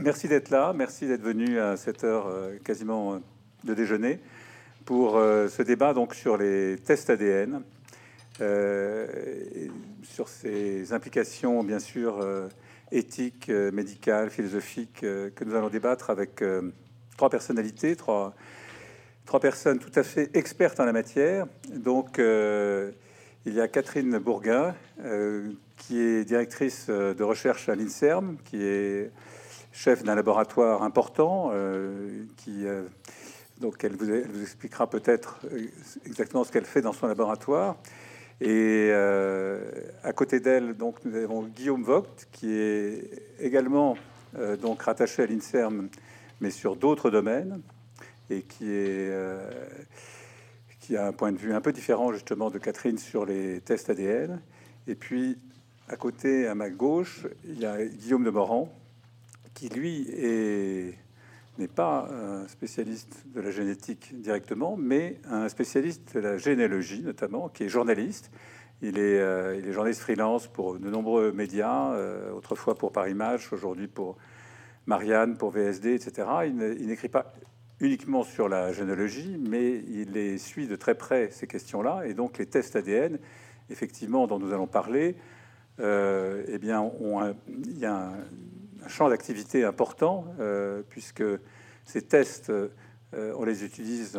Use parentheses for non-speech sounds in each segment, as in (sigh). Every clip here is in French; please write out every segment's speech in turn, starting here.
merci d'être là. Merci d'être venu à cette heure euh, quasiment de déjeuner pour euh, ce débat donc sur les tests ADN, euh, sur ses implications bien sûr éthiques, médicales, philosophiques que nous allons débattre avec trois personnalités, trois, trois personnes tout à fait expertes en la matière. Donc il y a Catherine Bourguin, euh, qui est directrice euh, de recherche à l'INSERM, qui est chef d'un laboratoire important, euh, qui donc elle vous, expliquera peut-être exactement ce qu'elle fait dans son laboratoire. Et à côté d'elle, donc nous avons Guillaume Vogt, qui est également donc rattaché à l'INSERM, mais sur d'autres domaines, et qui est qui a un point de vue un peu différent justement de Catherine sur les tests ADN. Et puis à côté, à ma gauche, il y a Guillaume de Morand, qui lui n'est pas un spécialiste de la génétique directement, mais un spécialiste de la généalogie notamment, qui est journaliste. Il est, euh, journaliste freelance pour de nombreux médias, euh, autrefois pour Paris Match, aujourd'hui pour Marianne, pour VSD, etc. Il n'écrit pas uniquement sur la généalogie, mais il les suit de très près ces questions-là. Et donc les tests ADN, effectivement, dont nous allons parler, euh, eh bien, il y a un, champ d'activité important, euh, puisque ces tests, euh, on les utilise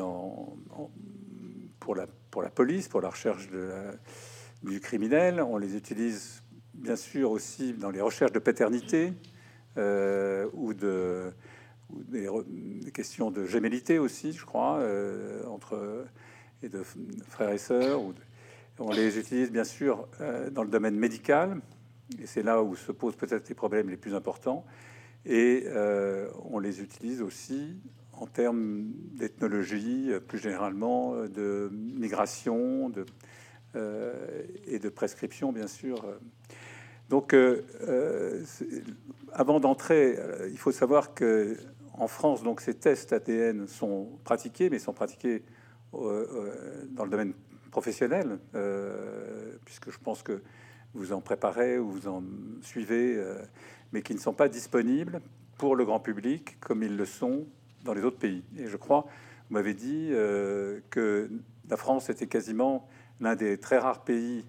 pour, la, pour la police, pour la recherche de du criminel. On les utilise bien sûr aussi dans les recherches de paternité ou de des, questions de gémellité aussi, je crois, euh, entre et de frères et sœurs. on les utilise bien sûr euh, dans le domaine médical, et c'est là où se posent peut-être les problèmes les plus importants. Et euh, on les utilise aussi en termes d'ethnologie, plus généralement de migration de, et de prescription, bien sûr. Donc, avant d'entrer, il faut savoir que en France, donc, ces tests ADN sont pratiqués, mais sont pratiqués euh, euh, dans le domaine professionnel, euh, puisque je pense que vous en préparez ou vous en suivez, mais qui ne sont pas disponibles pour le grand public comme ils le sont dans les autres pays. Et je crois, vous m'avez dit que la France était quasiment l'un des très rares pays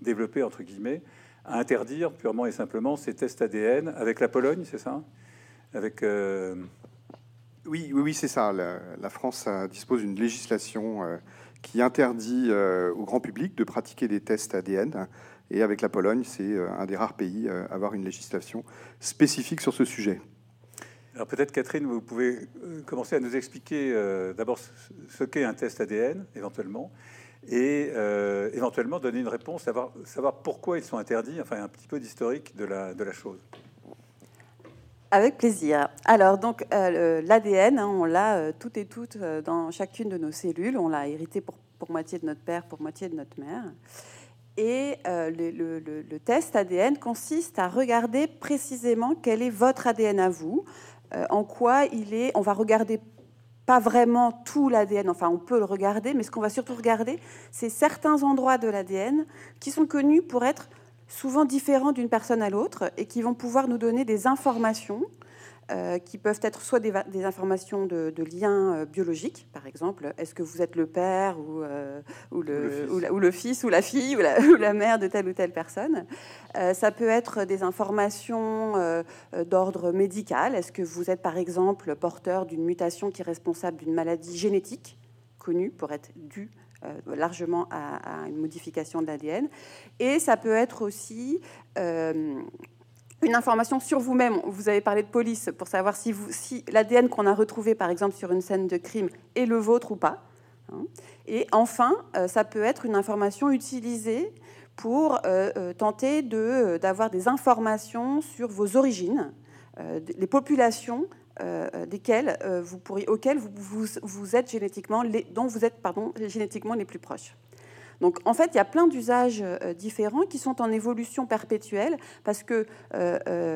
développés, entre guillemets, à interdire purement et simplement ces tests ADN avec la Pologne, c'est ça? Avec. Euh, oui, oui, oui c'est ça. La, France dispose d'une législation euh, qui interdit euh, au grand public de pratiquer des tests ADN. Et avec la Pologne, c'est un des rares pays à avoir une législation spécifique sur ce sujet. Alors peut-être Catherine, vous pouvez commencer à nous expliquer d'abord ce qu'est un test ADN, éventuellement, et éventuellement donner une réponse, savoir, savoir pourquoi ils sont interdits, enfin un petit peu d'historique de la, de la chose. Avec plaisir. Alors, donc, euh, l'ADN, hein, on l'a euh, tout et toutes euh, dans chacune de nos cellules. On l'a hérité pour, pour, moitié de notre père, pour moitié de notre mère. Et le, le, test ADN consiste à regarder précisément quel est votre ADN à vous, en quoi il est. On va regarder pas vraiment tout l'ADN, enfin on peut le regarder, mais ce qu'on va surtout regarder, c'est certains endroits de l'ADN qui sont connus pour être souvent différents d'une personne à l'autre et qui vont pouvoir nous donner des informations euh, qui peuvent être soit des, informations de, liens euh, biologiques, par exemple, est-ce que vous êtes le père ou, euh, ou, le, ou, le, fils ou la fille ou la, (laughs) la mère de telle ou telle personne. ça peut être des informations d'ordre médical, est-ce que vous êtes par exemple porteur d'une mutation qui est responsable d'une maladie génétique connue pour être due largement à, une modification de l'ADN. Et ça peut être aussi euh, une information sur vous-même. Vous avez parlé de police pour savoir si, l'ADN qu'on a retrouvé, par exemple, sur une scène de crime est le vôtre ou pas. Hein. Et enfin, euh, ça peut être une information utilisée pour tenter d'avoir des informations sur vos origines, les populations euh, desquels, euh, vous pourriez, auxquels vous, êtes génétiquement, dont vous êtes pardon, génétiquement les plus proches. Donc en fait, il y a plein d'usages euh, différents qui sont en évolution perpétuelle parce que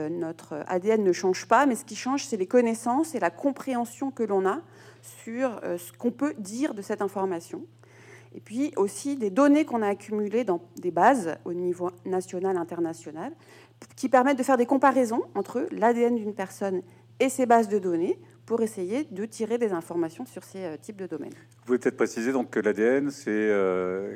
notre ADN ne change pas, mais ce qui change, c'est les connaissances et la compréhension que l'on a sur ce qu'on peut dire de cette information. Et puis aussi des données qu'on a accumulées dans des bases au niveau national, international, qui permettent de faire des comparaisons entre l'ADN d'une personne et ses bases de données pour essayer de tirer des informations sur ces euh, types de domaines. Vous pouvez peut-être préciser donc que l'ADN, c'est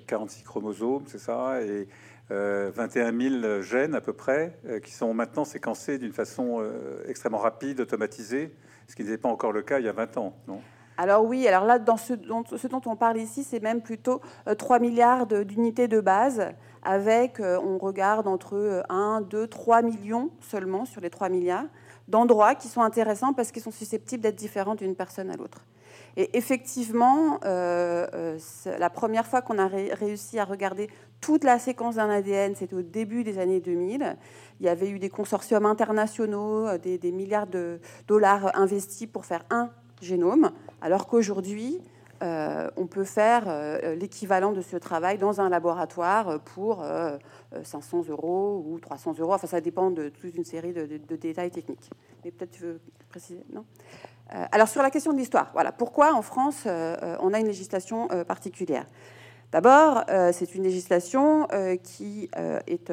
46 chromosomes, c'est ça, et 21 000 gènes à peu près, qui sont maintenant séquencés d'une façon extrêmement rapide, automatisée, ce qui n'était pas encore le cas il y a 20 ans, non? Alors oui, alors là, dans ce dont, ce dont on parle ici, c'est même plutôt 3 milliards d'unités de base, avec, on regarde entre 1, 2, 3 millions seulement sur les 3 milliards d'endroits qui sont intéressants parce qu'ils sont susceptibles d'être différents d'une personne à l'autre. Et effectivement, euh, euh, la première fois qu'on a réussi à regarder toute la séquence d'un ADN, c'était au début des années 2000. Il y avait eu des consortiums internationaux, euh, des, des milliards de dollars investis pour faire un génome, alors qu'aujourd'hui, euh, on peut faire euh, l'équivalent de ce travail dans un laboratoire pour 500 euh, euros ou 300 euros. Enfin, ça dépend de toute une série de, détails techniques. Mais peut-être tu veux préciser Non? Alors, sur la question de l'histoire, voilà. Pourquoi en France, on a une législation particulière? D'abord, c'est une législation qui est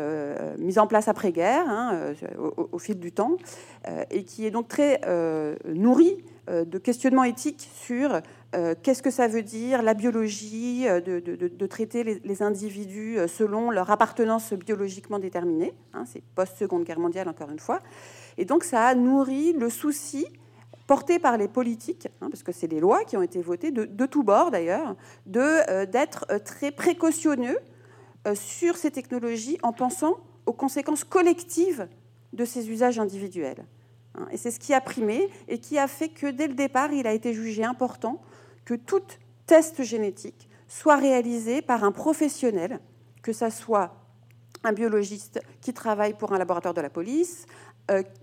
mise en place après-guerre, hein, au, fil du temps, et qui est donc très nourrie de questionnements éthiques sur euh, qu'est-ce que ça veut dire la biologie, euh, de, traiter les, individus euh, selon leur appartenance biologiquement déterminée. Hein, c'est post-seconde guerre mondiale, encore une fois. Et donc, ça a nourri le souci porté par les politiques, hein, parce que c'est des lois qui ont été votées de, tous bords d'ailleurs, d'être très précautionneux sur ces technologies en pensant aux conséquences collectives de ces usages individuels. Hein. Et c'est ce qui a primé et qui a fait que dès le départ, il a été jugé important que tout test génétique soit réalisé par un professionnel, que ce soit un biologiste qui travaille pour un laboratoire de la police, euh,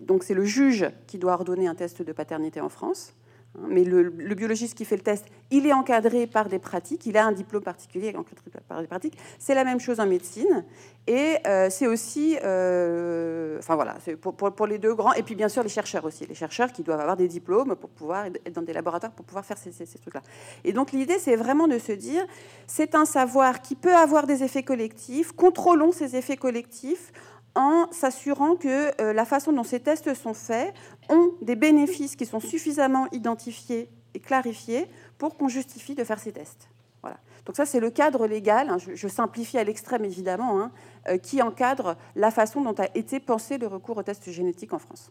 donc c'est le juge qui doit ordonner un test de paternité en France, Hein, mais le, biologiste qui fait le test, il est encadré par des pratiques, il a un diplôme particulier encadré par des pratiques. C'est la même chose en médecine. Et euh, c'est aussi, euh, enfin voilà, pour, pour, les deux grands. Et puis bien sûr les chercheurs aussi, les chercheurs qui doivent avoir des diplômes pour pouvoir être dans des laboratoires pour pouvoir faire ces trucs-là. Et donc l'idée, c'est vraiment de se dire, c'est un savoir qui peut avoir des effets collectifs. Contrôlons ces effets collectifs en s'assurant que euh, la façon dont ces tests sont faits ont des bénéfices qui sont suffisamment identifiés et clarifiés pour qu'on justifie de faire ces tests. Voilà. Donc ça, c'est le cadre légal, hein, je, simplifie à l'extrême évidemment, hein, euh, qui encadre la façon dont a été pensé le recours aux tests génétiques en France.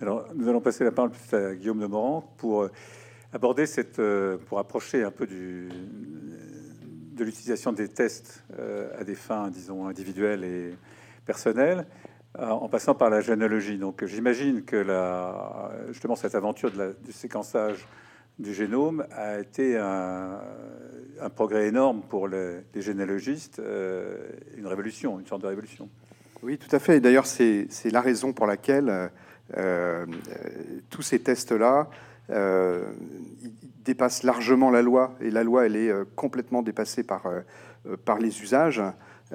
Alors, nous allons passer la parole à Guillaume de Morand pour euh, aborder cette, pour approcher un peu du, de l'utilisation des tests à des fins, disons, individuelles et euh, en passant par la généalogie. Donc j'imagine que justement cette aventure du séquençage du génome a été un, progrès énorme pour les, généalogistes, euh, une révolution, une sorte de révolution. Oui, tout à fait. Et d'ailleurs, c'est la raison pour laquelle euh, tous ces tests-là dépassent largement la loi. Et la loi, elle est complètement dépassée par les usages.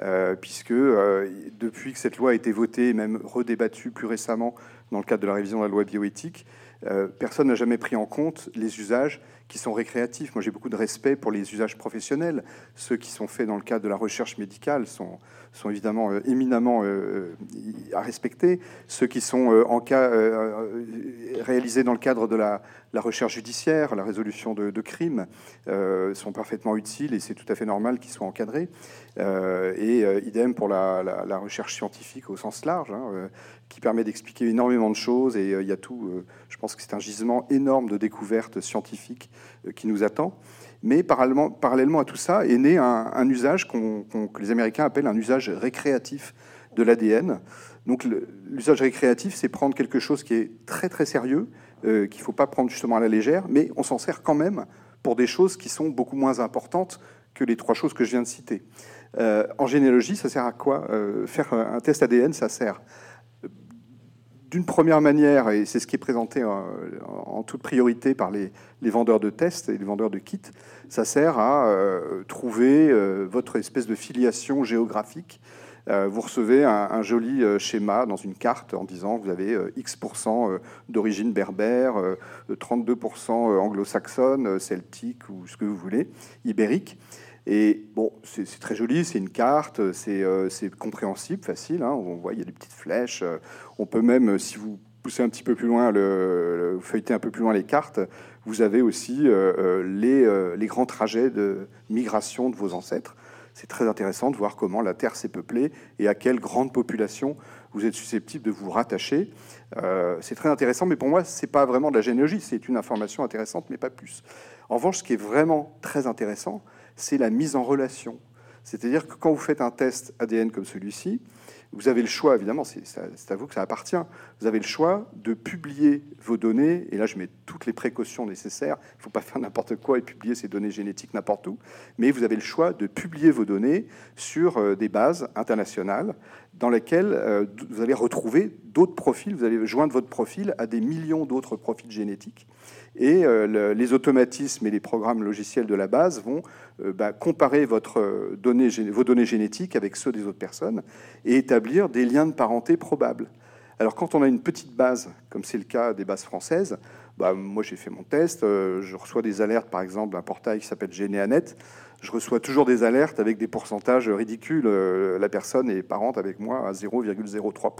Euh, puisque euh, depuis que cette loi a été votée, même redébattue plus récemment dans le cadre de la révision de la loi bioéthique, euh, personne n'a jamais pris en compte les usages qui sont récréatifs. Moi, j'ai beaucoup de respect pour les usages professionnels. Ceux qui sont faits dans le cadre de la recherche médicale sont, sont évidemment éminemment à respecter. Ceux qui sont en cas, réalisés dans le cadre de la, recherche judiciaire, la résolution de, crimes euh, sont parfaitement utiles et c'est tout à fait normal qu'ils soient encadrés. Euh, et euh, idem pour la, recherche scientifique au sens large, hein, qui permet d'expliquer énormément de choses. Et il y a tout, je pense que c'est un gisement énorme de découvertes scientifiques qui nous attend. Mais parallèlement, à tout ça est né un, usage que les Américains appellent un usage récréatif de l'ADN. Donc l'usage récréatif, c'est prendre quelque chose qui est très très sérieux, euh, qu'il ne faut pas prendre justement à la légère, mais on s'en sert quand même pour des choses qui sont beaucoup moins importantes que les trois choses que je viens de citer. Euh, en généalogie, ça sert à quoi? Euh, Faire un test ADN, ça sert d'une première manière, et c'est ce qui est présenté en, toute priorité par les, vendeurs de tests et les vendeurs de kits, ça sert à trouver votre espèce de filiation géographique euh, vous recevez un, joli euh, schéma dans une carte en disant vous avez euh, X% d'origine berbère, 32% anglo-saxonne, celtique ou ce que vous voulez, ibérique. Et bon, c'est très joli, c'est une carte, c'est compréhensible, facile. Hein. on voit, il y a des petites flèches. On peut même, si vous poussez un petit peu plus loin, le, feuilleter un peu plus loin les cartes, vous avez aussi les, les grands trajets de migration de vos ancêtres c'est très intéressant de voir comment la Terre s'est peuplée et à quelle grande population vous êtes susceptible de vous rattacher. Euh, c'est très intéressant, mais pour moi, ce n'est pas vraiment de la généalogie, c'est une information intéressante, mais pas plus. En revanche, ce qui est vraiment très intéressant, c'est la mise en relation. C'est-à-dire que quand vous faites un test ADN comme celui-ci, vous avez le choix, évidemment, c'est à vous que ça appartient, vous avez le choix de publier vos données, et là je mets toutes les précautions nécessaires, il ne faut pas faire n'importe quoi et publier ces données génétiques n'importe où, mais vous avez le choix de publier vos données sur euh, des bases internationales dans lesquelles euh, vous allez retrouver d'autres profils, vous allez joindre votre profil à des millions d'autres profils génétiques. Et euh, les automatismes et les programmes logiciels de la base vont euh, bah, comparer euh, vos données génétiques avec ceux des autres personnes et établir des liens de parenté probables. Alors quand on a une petite base, comme c'est le cas des bases françaises, bah, moi j'ai fait mon test, je reçois des alertes par exemple d'un portail qui s'appelle Généanet, je reçois toujours des alertes avec des pourcentages ridicules. La personne est parente avec moi à 0,03%.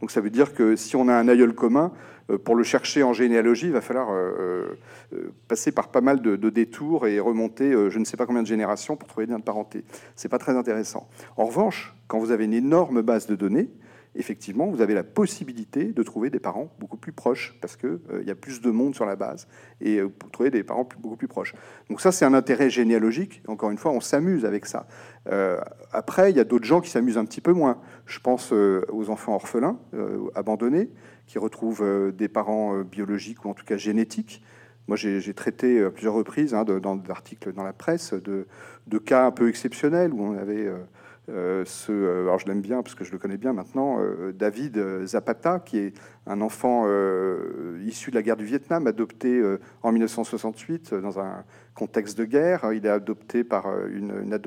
Donc ça veut dire que si on a un aïeul commun, euh, pour le chercher en généalogie, il va falloir euh, euh, passer par pas mal de, détours et remonter je ne sais pas combien de générations pour trouver des liens de parenté. C'est pas très intéressant. En revanche, quand vous avez une énorme base de données, effectivement, vous avez la possibilité de trouver des parents beaucoup plus proches parce qu'il il y a plus de monde sur la base et pour trouver des parents beaucoup plus proches. Donc ça, c'est un intérêt généalogique. Encore une fois, on s'amuse avec ça. après, il y a d'autres gens qui s'amusent un petit peu moins. Je pense aux enfants orphelins, abandonnés qui retrouvent euh, des parents euh, biologiques ou en tout cas génétiques. Moi, j'ai traité à plusieurs reprises hein, dans d'articles dans la presse de, de, cas un peu exceptionnels où on avait euh, ce, alors je l'aime bien parce que je le connais bien maintenant, David Zapata, qui est un enfant issu de la guerre du Vietnam, adopté en 1968 dans un contexte de guerre. Il est adopté par euh, une,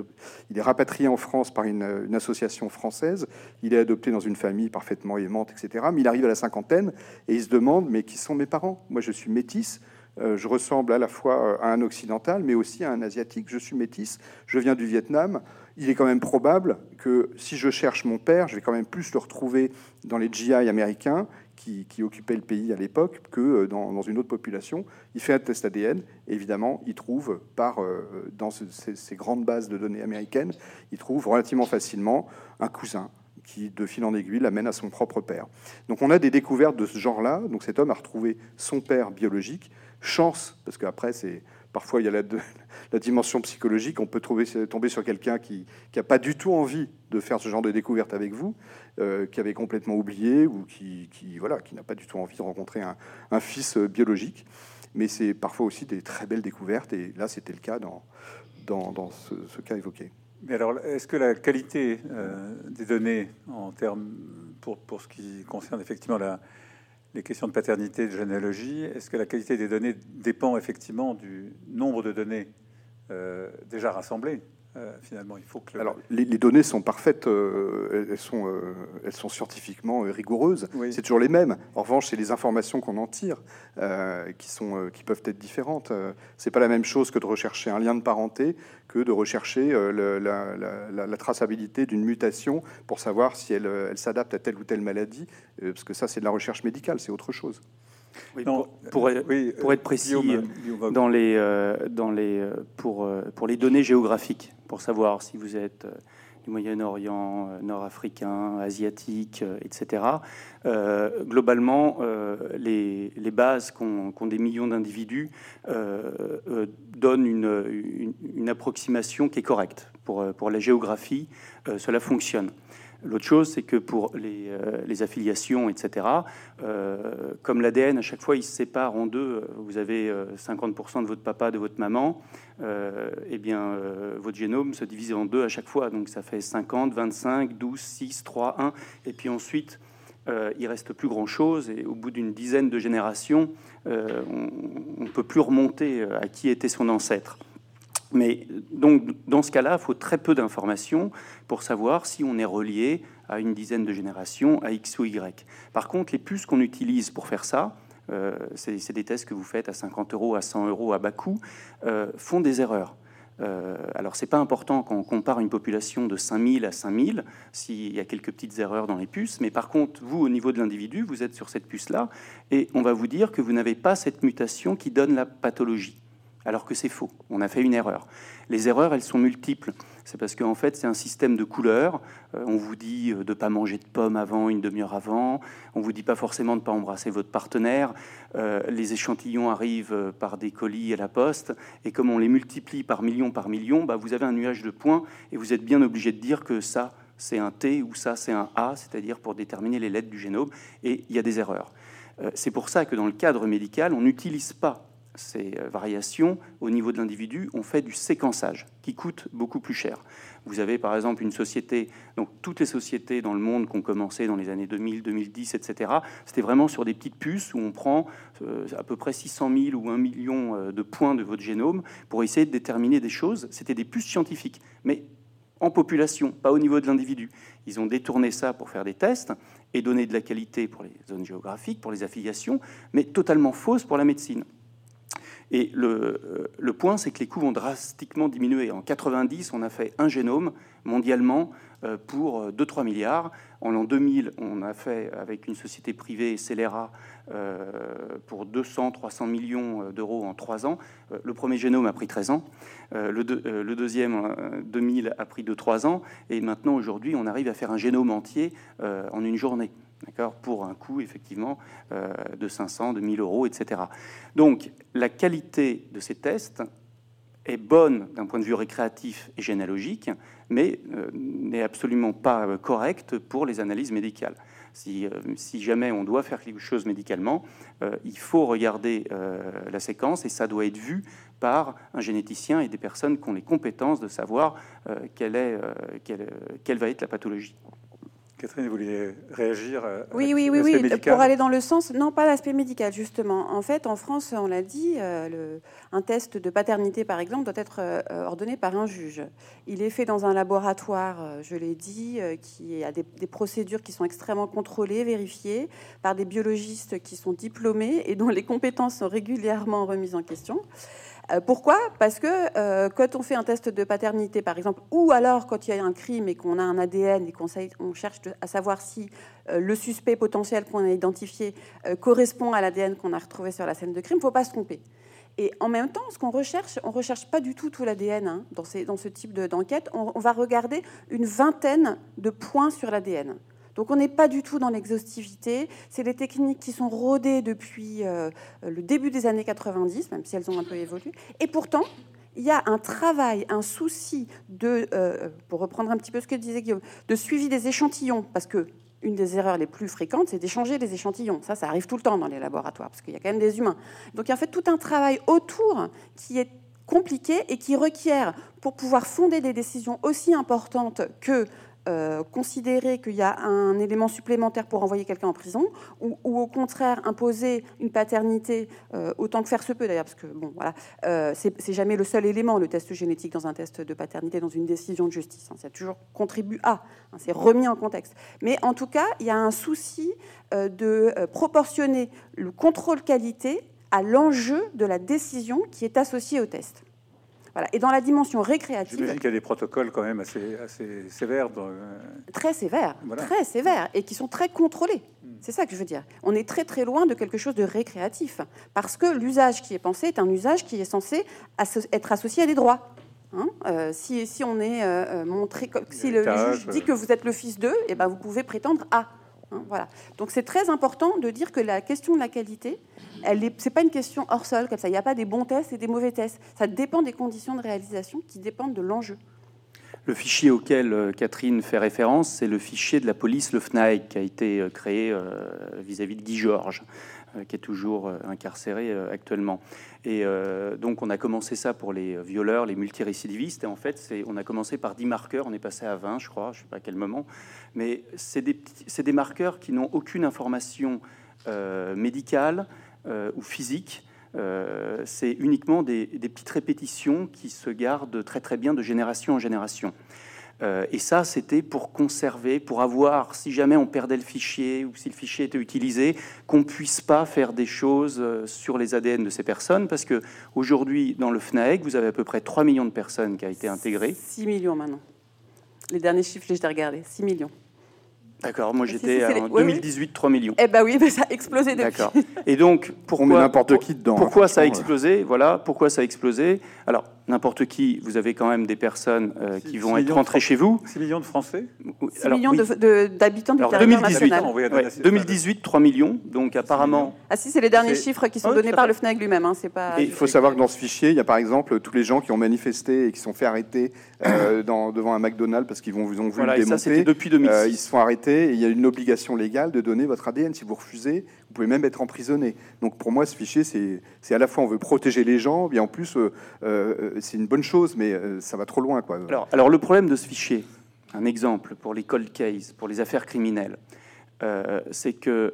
il est rapatrié en France par une, association française. Il est adopté dans une famille parfaitement aimante, etc. Mais il arrive à la cinquantaine et il se demande mais qui sont mes parents? Moi, je suis métisse. Euh, je ressemble à la fois euh, à un occidental, mais aussi à un asiatique. Je suis métisse. Je viens du Vietnam. Il est quand même probable que si je cherche mon père, je vais quand même plus le retrouver dans les GI américains qui, occupait le pays à l'époque que euh, dans, une autre population. Il fait un test ADN, évidemment, il trouve, par, euh, dans ces, grandes bases de données américaines, il trouve relativement facilement un cousin qui, de fil en aiguille, l'amène à son propre père. Donc on a des découvertes de ce genre-là. Donc cet homme a retrouvé son père biologique. Chance, parce qu'après, c'est parfois il y a la, (laughs) dimension psychologique. On peut tomber sur quelqu'un qui n'a pas du tout envie de faire ce genre de découverte avec vous, euh, qui avait complètement oublié ou qui, n'a pas du tout envie de rencontrer un, fils euh, biologique. Mais c'est parfois aussi des très belles découvertes, et là c'était le cas dans, ce, cas évoqué. Mais alors, est-ce que la qualité euh, des données en termes, pour, ce qui concerne effectivement la, les questions de paternité, de généalogie, est-ce que la qualité des données dépend effectivement du nombre de données déjà rassemblées euh, finalement, il faut que. Alors, les, données sont parfaites, euh, elles, sont, euh, elles sont scientifiquement rigoureuses. C'est toujours les mêmes. En revanche, c'est les informations qu'on en tire qui, sont, qui peuvent être différentes. c'est pas la même chose que de rechercher un lien de parenté que de rechercher la, traçabilité d'une mutation pour savoir si elle, elle s'adapte à telle ou telle maladie, parce que ça, c'est de la recherche médicale, c'est autre chose pour, être précis, dans les, dans les, pour, pour les données géographiques, pour savoir si vous êtes euh, du Moyen-Orient, euh, nord-africain, asiatique, euh, etc. globalement, les, bases qu'ont des millions d'individus donnent une, une, approximation qui est correcte. Pour, pour la géographie, cela fonctionne. L'autre chose, c'est que pour les, euh, affiliations, etc., euh, comme l'ADN, à chaque fois, il se sépare en deux. Vous avez 50% euh, de votre papa, de votre maman. eh bien, votre génome se divise en deux à chaque fois. Donc, ça fait 50, 25, 12, 6, 3, 1. Et puis ensuite, il reste plus grand-chose. Et au bout d'une dizaine de générations, on ne peut plus remonter à qui était son ancêtre. Mais donc, dans ce cas-là, il faut très peu d'informations pour savoir si on est relié à une dizaine de générations, à X ou Y. Par contre, les puces qu'on utilise pour faire ça, euh, c'est des tests que vous faites à 50 euros, à 100 euros, à bas coût, euh, font des erreurs. Euh, alors, c'est pas important quand on compare une population de 5000 à 5000, s'il y a quelques petites erreurs dans les puces, mais par contre, vous, au niveau de l'individu, vous êtes sur cette puce-là, et on va vous dire que vous n'avez pas cette mutation qui donne la pathologie alors que c'est faux. On a fait une erreur. Les erreurs, elles sont multiples. C'est parce qu'en fait, c'est un système de couleurs. Euh, on vous dit euh, de ne pas manger de pommes avant, une demi-heure avant. On vous dit pas forcément de ne pas embrasser votre partenaire. Euh, les échantillons arrivent par des colis à la poste. Et comme on les multiplie par millions par millions, bah, vous avez un nuage de points et vous êtes bien obligé de dire que ça, c'est un T ou ça, c'est un A, c'est-à-dire pour déterminer les lettres du génome. Et il y a des erreurs. C'est pour ça que dans le cadre médical, on n'utilise pas ces euh, variations au niveau de l'individu, on fait du séquençage qui coûte beaucoup plus cher. Vous avez par exemple une société, donc toutes les sociétés dans le monde qui ont commencé dans les années 2000, 2010, etc., c'était vraiment sur des petites puces où on prend euh, à peu près 600 000 ou 1 million euh, de points de votre génome pour essayer de déterminer des choses. C'était des puces scientifiques, mais en population, pas au niveau de l'individu. Ils ont détourné ça pour faire des tests et donner de la qualité pour les zones géographiques, pour les affiliations, mais totalement fausse pour la médecine. Et euh, le, point, c'est que les coûts vont drastiquement diminuer. En 90, on a fait un génome mondialement euh, pour 2-3 milliards. En l'an 2000, on a fait avec une société privée, Celera, euh, pour 200-300 millions d'euros en 3 ans. Le premier génome a pris 13 ans. Le, le deuxième, 2000, a pris 2-3 ans. Et maintenant, aujourd'hui, on arrive à faire un génome entier en une journée pour un coût effectivement euh, de 500, de 1000 euros, etc. Donc la qualité de ces tests est bonne d'un point de vue récréatif et généalogique, mais euh, n'est absolument pas euh, correcte pour les analyses médicales. Si, jamais on doit faire quelque chose médicalement, il faut regarder la séquence et ça doit être vu par un généticien et des personnes qui ont les compétences de savoir quelle, est, quelle va être la pathologie. Catherine, vous vouliez réagir à Oui, oui, oui, oui. Pour aller dans le sens, non, pas l'aspect médical, justement. En fait, en France, on l'a dit, euh, le, un test de paternité, par exemple, doit être euh, ordonné par un juge. Il est fait dans un laboratoire, euh, je l'ai dit, qui a des, des, procédures qui sont extrêmement contrôlées, vérifiées, par des biologistes qui sont diplômés et dont les compétences sont régulièrement remises en question. Euh, pourquoi? Parce que euh, quand on fait un test de paternité, par exemple, ou alors quand il y a un crime et qu'on a un ADN et qu'on on cherche à savoir si euh, le suspect potentiel qu'on a identifié correspond à l'ADN qu'on a retrouvé sur la scène de crime, il ne faut pas se tromper. Et en même temps, ce qu'on recherche, on ne recherche pas du tout tout l'ADN hein, dans, ce type d'enquête. on, va regarder une vingtaine de points sur l'ADN. Donc on n'est pas du tout dans l'exhaustivité. C'est des techniques qui sont rodées depuis euh, le début des années 90, même si elles ont un peu évolué. Et pourtant, il y a un travail, un souci de, euh, pour reprendre un petit peu ce que disait Guillaume, de suivi des échantillons, parce que une des erreurs les plus fréquentes, c'est d'échanger les échantillons. Ça, ça arrive tout le temps dans les laboratoires, parce qu'il y a quand même des humains. Donc il y a en fait tout un travail autour qui est compliqué et qui requiert, pour pouvoir fonder des décisions aussi importantes que euh, considérer qu'il y a un élément supplémentaire pour envoyer quelqu'un en prison, ou, au contraire imposer une paternité euh, autant que faire se peut d'ailleurs, parce que bon voilà, euh, c'est jamais le seul élément le test génétique dans un test de paternité, dans une décision de justice. Hein. ça toujours contribue à, hein, c'est remis en contexte. Mais en tout cas, il y a un souci de proportionner le contrôle qualité à l'enjeu de la décision qui est associée au test. Et dans la dimension récréative. J'imagine qu'il y a des protocoles quand même assez, assez sévères. Euh, très sévères, très sévères, et qui sont très contrôlés. Hmm. C'est ça que je veux dire. On est très très loin de quelque chose de récréatif, parce que l'usage qui est pensé est un usage qui est censé être associé à des droits. Hein. Euh, si, si, on est euh, montré, si le, juge dit que vous êtes le fils d'eux, et eh ben vous pouvez prétendre à. Hein, voilà. Donc c'est très important de dire que la question de la qualité, ce n'est pas une question hors sol comme ça. Il n'y a pas des bons tests et des mauvais tests. Ça dépend des conditions de réalisation qui dépendent de l'enjeu. Le fichier auquel euh, Catherine fait référence, c'est le fichier de la police, le FNAIC, qui a été euh, créé euh, vis-à-vis de Guy Georges, qui est toujours incarcéré actuellement. Et donc, on a commencé ça pour les violeurs, les multirécidivistes. Et en fait, on a commencé par 10 marqueurs, on est passé à 20, je crois, je ne sais pas à quel moment. Mais c'est des, des, marqueurs qui n'ont aucune information médicale, euh, ou physique. Euh, c'est uniquement des, petites répétitions qui se gardent très très bien de génération en génération. Euh, et ça, c'était pour conserver, pour avoir, si jamais on perdait le fichier ou si le fichier était utilisé, qu'on puisse pas faire des choses euh, sur les ADN de ces personnes, parce que aujourd'hui, dans le FNAEG, vous avez à peu près 3 millions de personnes qui ont été intégrées. 6 millions maintenant. Les derniers chiffres, je les ai regardés, 6 millions. D'accord, moi j'étais en 2018 3 millions. Eh ben oui, mais ça a explosé depuis. D'accord. Et donc pourquoi n'importe qui dedans. Pourquoi ça a explosé? Voilà, pourquoi ça a explosé? Alors n'importe qui, vous avez quand même des personnes euh, qui vont être rentrées chez vous. 6 millions de Français 6 millions d'habitants du territoire 2018, national. 2018, 3 millions, donc apparemment... Ah si, c'est les derniers chiffres qui sont ah donnés par le FNAC lui-même. Hein, pas... il faut savoir que dans ce fichier, il y a par exemple tous les gens qui ont manifesté et qui sont fait arrêter euh, (coughs) dans, devant un McDonald's parce qu'ils vous ont voulu voilà, démonter. ça, depuis 2006. Euh, ils se font arrêter et il y a une obligation légale de donner votre ADN. Si vous refusez, vous pouvez même être emprisonné. Donc pour moi, ce fichier, c'est à la fois on veut protéger les gens, et en plus, euh, euh, c'est une bonne chose, mais euh, ça va trop loin. Quoi. Alors, alors, le problème de ce fichier, un exemple pour les cold cases, pour les affaires criminelles, c'est que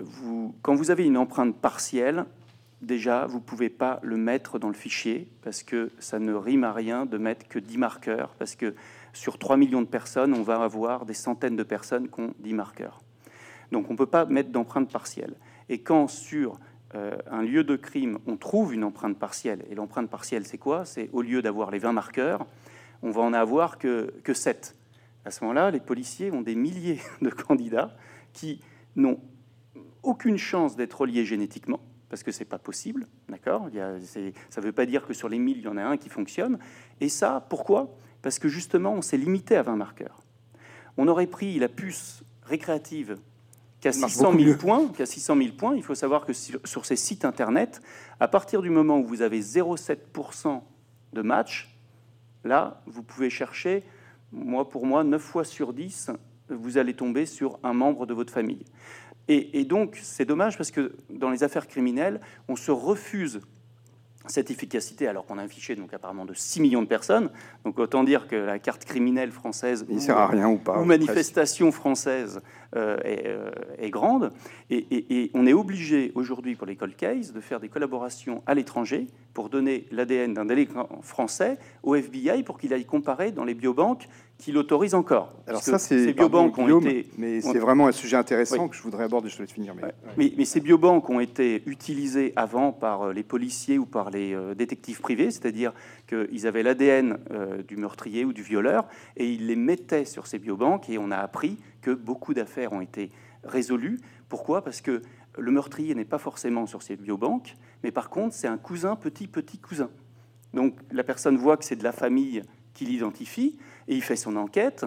vous, quand vous avez une empreinte partielle, déjà, vous ne pouvez pas le mettre dans le fichier parce que ça ne rime à rien de mettre que 10 marqueurs, parce que sur 3 millions de personnes, on va avoir des centaines de personnes qui ont 10 marqueurs. Donc on ne peut pas mettre d'empreinte partielle. Et quand sur euh, un lieu de crime, on trouve une empreinte partielle, et l'empreinte partielle, c'est quoi? C'est au lieu d'avoir les 20 marqueurs, on va en avoir que, que 7. À ce moment-là, les policiers ont des milliers (laughs) de candidats qui n'ont aucune chance d'être reliés génétiquement, parce que c'est pas possible, d'accord? Ça ne veut pas dire que sur les 1000, il y en a un qui fonctionne. Et ça, pourquoi? Parce que justement, on s'est limité à 20 marqueurs. On aurait pris la puce récréative qu'à 600 000 points, qu'à 600 000 points, il faut savoir que sur, ces sites internet, à partir du moment où vous avez 0,7% de match, là, vous pouvez chercher, moi pour moi, 9 fois sur 10, vous allez tomber sur un membre de votre famille. Et, et donc, c'est dommage parce que dans les affaires criminelles, on se refuse cette efficacité, alors qu'on a un fichier donc apparemment de 6 millions de personnes, donc autant dire que la carte criminelle française Il ou, sert à rien ou pas, ou manifestation française euh, euh, est, grande, et, on est obligé aujourd'hui pour l'école case de faire des collaborations à l'étranger pour donner l'ADN d'un délinquant français au FBI pour qu'il aille comparer dans les biobanques qui l'autorisent encore. Alors ça, c'est ces biobanques ont été, mais c'est vraiment un sujet intéressant que je voudrais aborder. Je te laisse finir. Mais... Mais, ces biobanques ont été utilisées avant par euh, les policiers ou par les euh, détectives privés, c'est-à-dire qu'ils avaient l'ADN euh, du meurtrier ou du violeur et ils les mettaient sur ces biobanques et on a appris que beaucoup d'affaires ont été résolues. Pourquoi? Parce que le meurtrier n'est pas forcément sur ces biobanques, mais par contre, c'est un cousin, petit, petit cousin. Donc la personne voit que c'est de la famille qui l'identifie et il fait son enquête.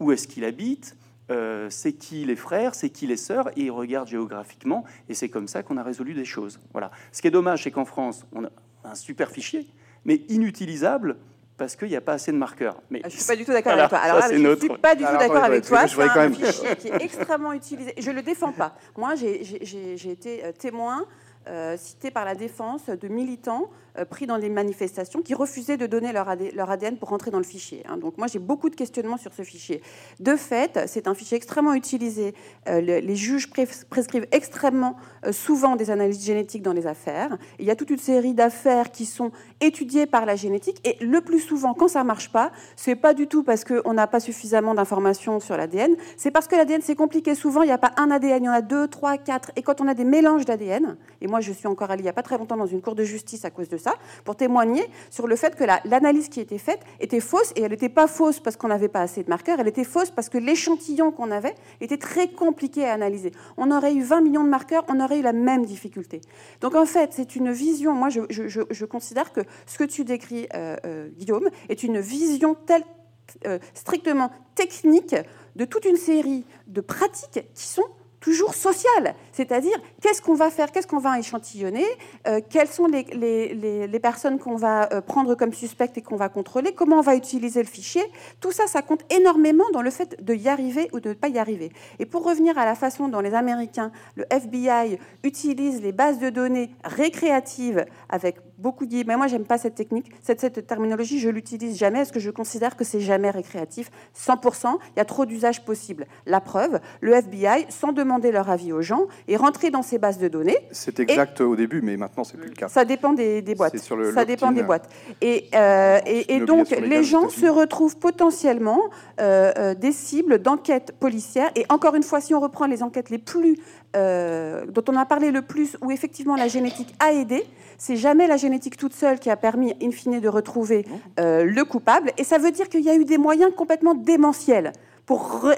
Où est-ce qu'il habite? Euh, c'est qui les frères, c'est qui les sœurs, et il regarde géographiquement, et c'est comme ça qu'on a résolu des choses. Voilà. Ce qui est dommage, c'est qu'en France, on a un super fichier, mais inutilisable parce qu'il n'y a pas assez de marqueurs. Mais ah, je suis pas du tout d'accord avec toi. Alors je ne suis pas du tout d'accord avec toi. C'est un fichier qui est extrêmement utilisé. Je le défends pas. Moi, j'ai été euh, témoin euh, cité par la défense de militants pris dans des manifestations qui refusaient de donner leur, ADN pour rentrer dans le fichier. Hein. Donc moi j'ai beaucoup de questionnements sur ce fichier. De fait, c'est un fichier extrêmement utilisé. Euh, les juges prescrivent extrêmement souvent des analyses génétiques dans les affaires. il y a toute une série d'affaires qui sont étudiées par la génétique et le plus souvent quand ça marche pas, c'est pas du tout parce qu'on n'a pas suffisamment d'informations sur l'ADN, c'est parce que l'ADN c'est compliqué. Souvent il n'y a pas un ADN, il y en a deux, trois, quatre. Et quand on a des mélanges d'ADN, et moi, je suis encore allée il n'y a pas très longtemps dans une cour de justice à cause de pour témoigner sur le fait que l'analyse qui était faite était fausse, et elle n'était pas fausse parce qu'on n'avait pas assez de marqueurs, elle était fausse parce que l'échantillon qu'on avait était très compliqué à analyser. On aurait eu 20 millions de marqueurs, on aurait eu la même difficulté. Donc en fait, c'est une vision, moi je, considère que ce que tu décris, euh, euh, Guillaume, est une vision telle, euh, strictement technique de toute une série de pratiques qui sont toujours social, c'est-à-dire qu'est-ce qu'on va faire, qu'est-ce qu'on va échantillonner, euh, quelles sont les, les, personnes qu'on va euh, prendre comme suspectes et qu'on va contrôler, comment on va utiliser le fichier. Tout ça, ça compte énormément dans le fait de y arriver ou de ne pas y arriver. Et pour revenir à la façon dont les Américains, le FBI, utilisent les bases de données récréatives avec beaucoup dit, mais moi j'aime pas cette technique, cette, cette terminologie, je l'utilise jamais, est-ce que je considère que c'est jamais récréatif? 100%, il y a trop d'usages possibles. La preuve, le FBI, sans demander leur avis aux gens, est rentré dans ces bases de données. C'est exact au début, mais maintenant c'est plus le cas. Ça dépend des, boîtes. ça dépend des boîtes. Et, euh, et, donc les, gens se retrouvent potentiellement euh, euh, des cibles d'enquêtes policières. Et encore une fois, si on reprend les enquêtes les plus dont on a parlé le plus, où effectivement la génétique a aidé, c'est jamais la génétique toute seule qui a permis, in fine, de retrouver euh, le coupable. Et ça veut dire qu'il y a eu des moyens complètement démentiels pour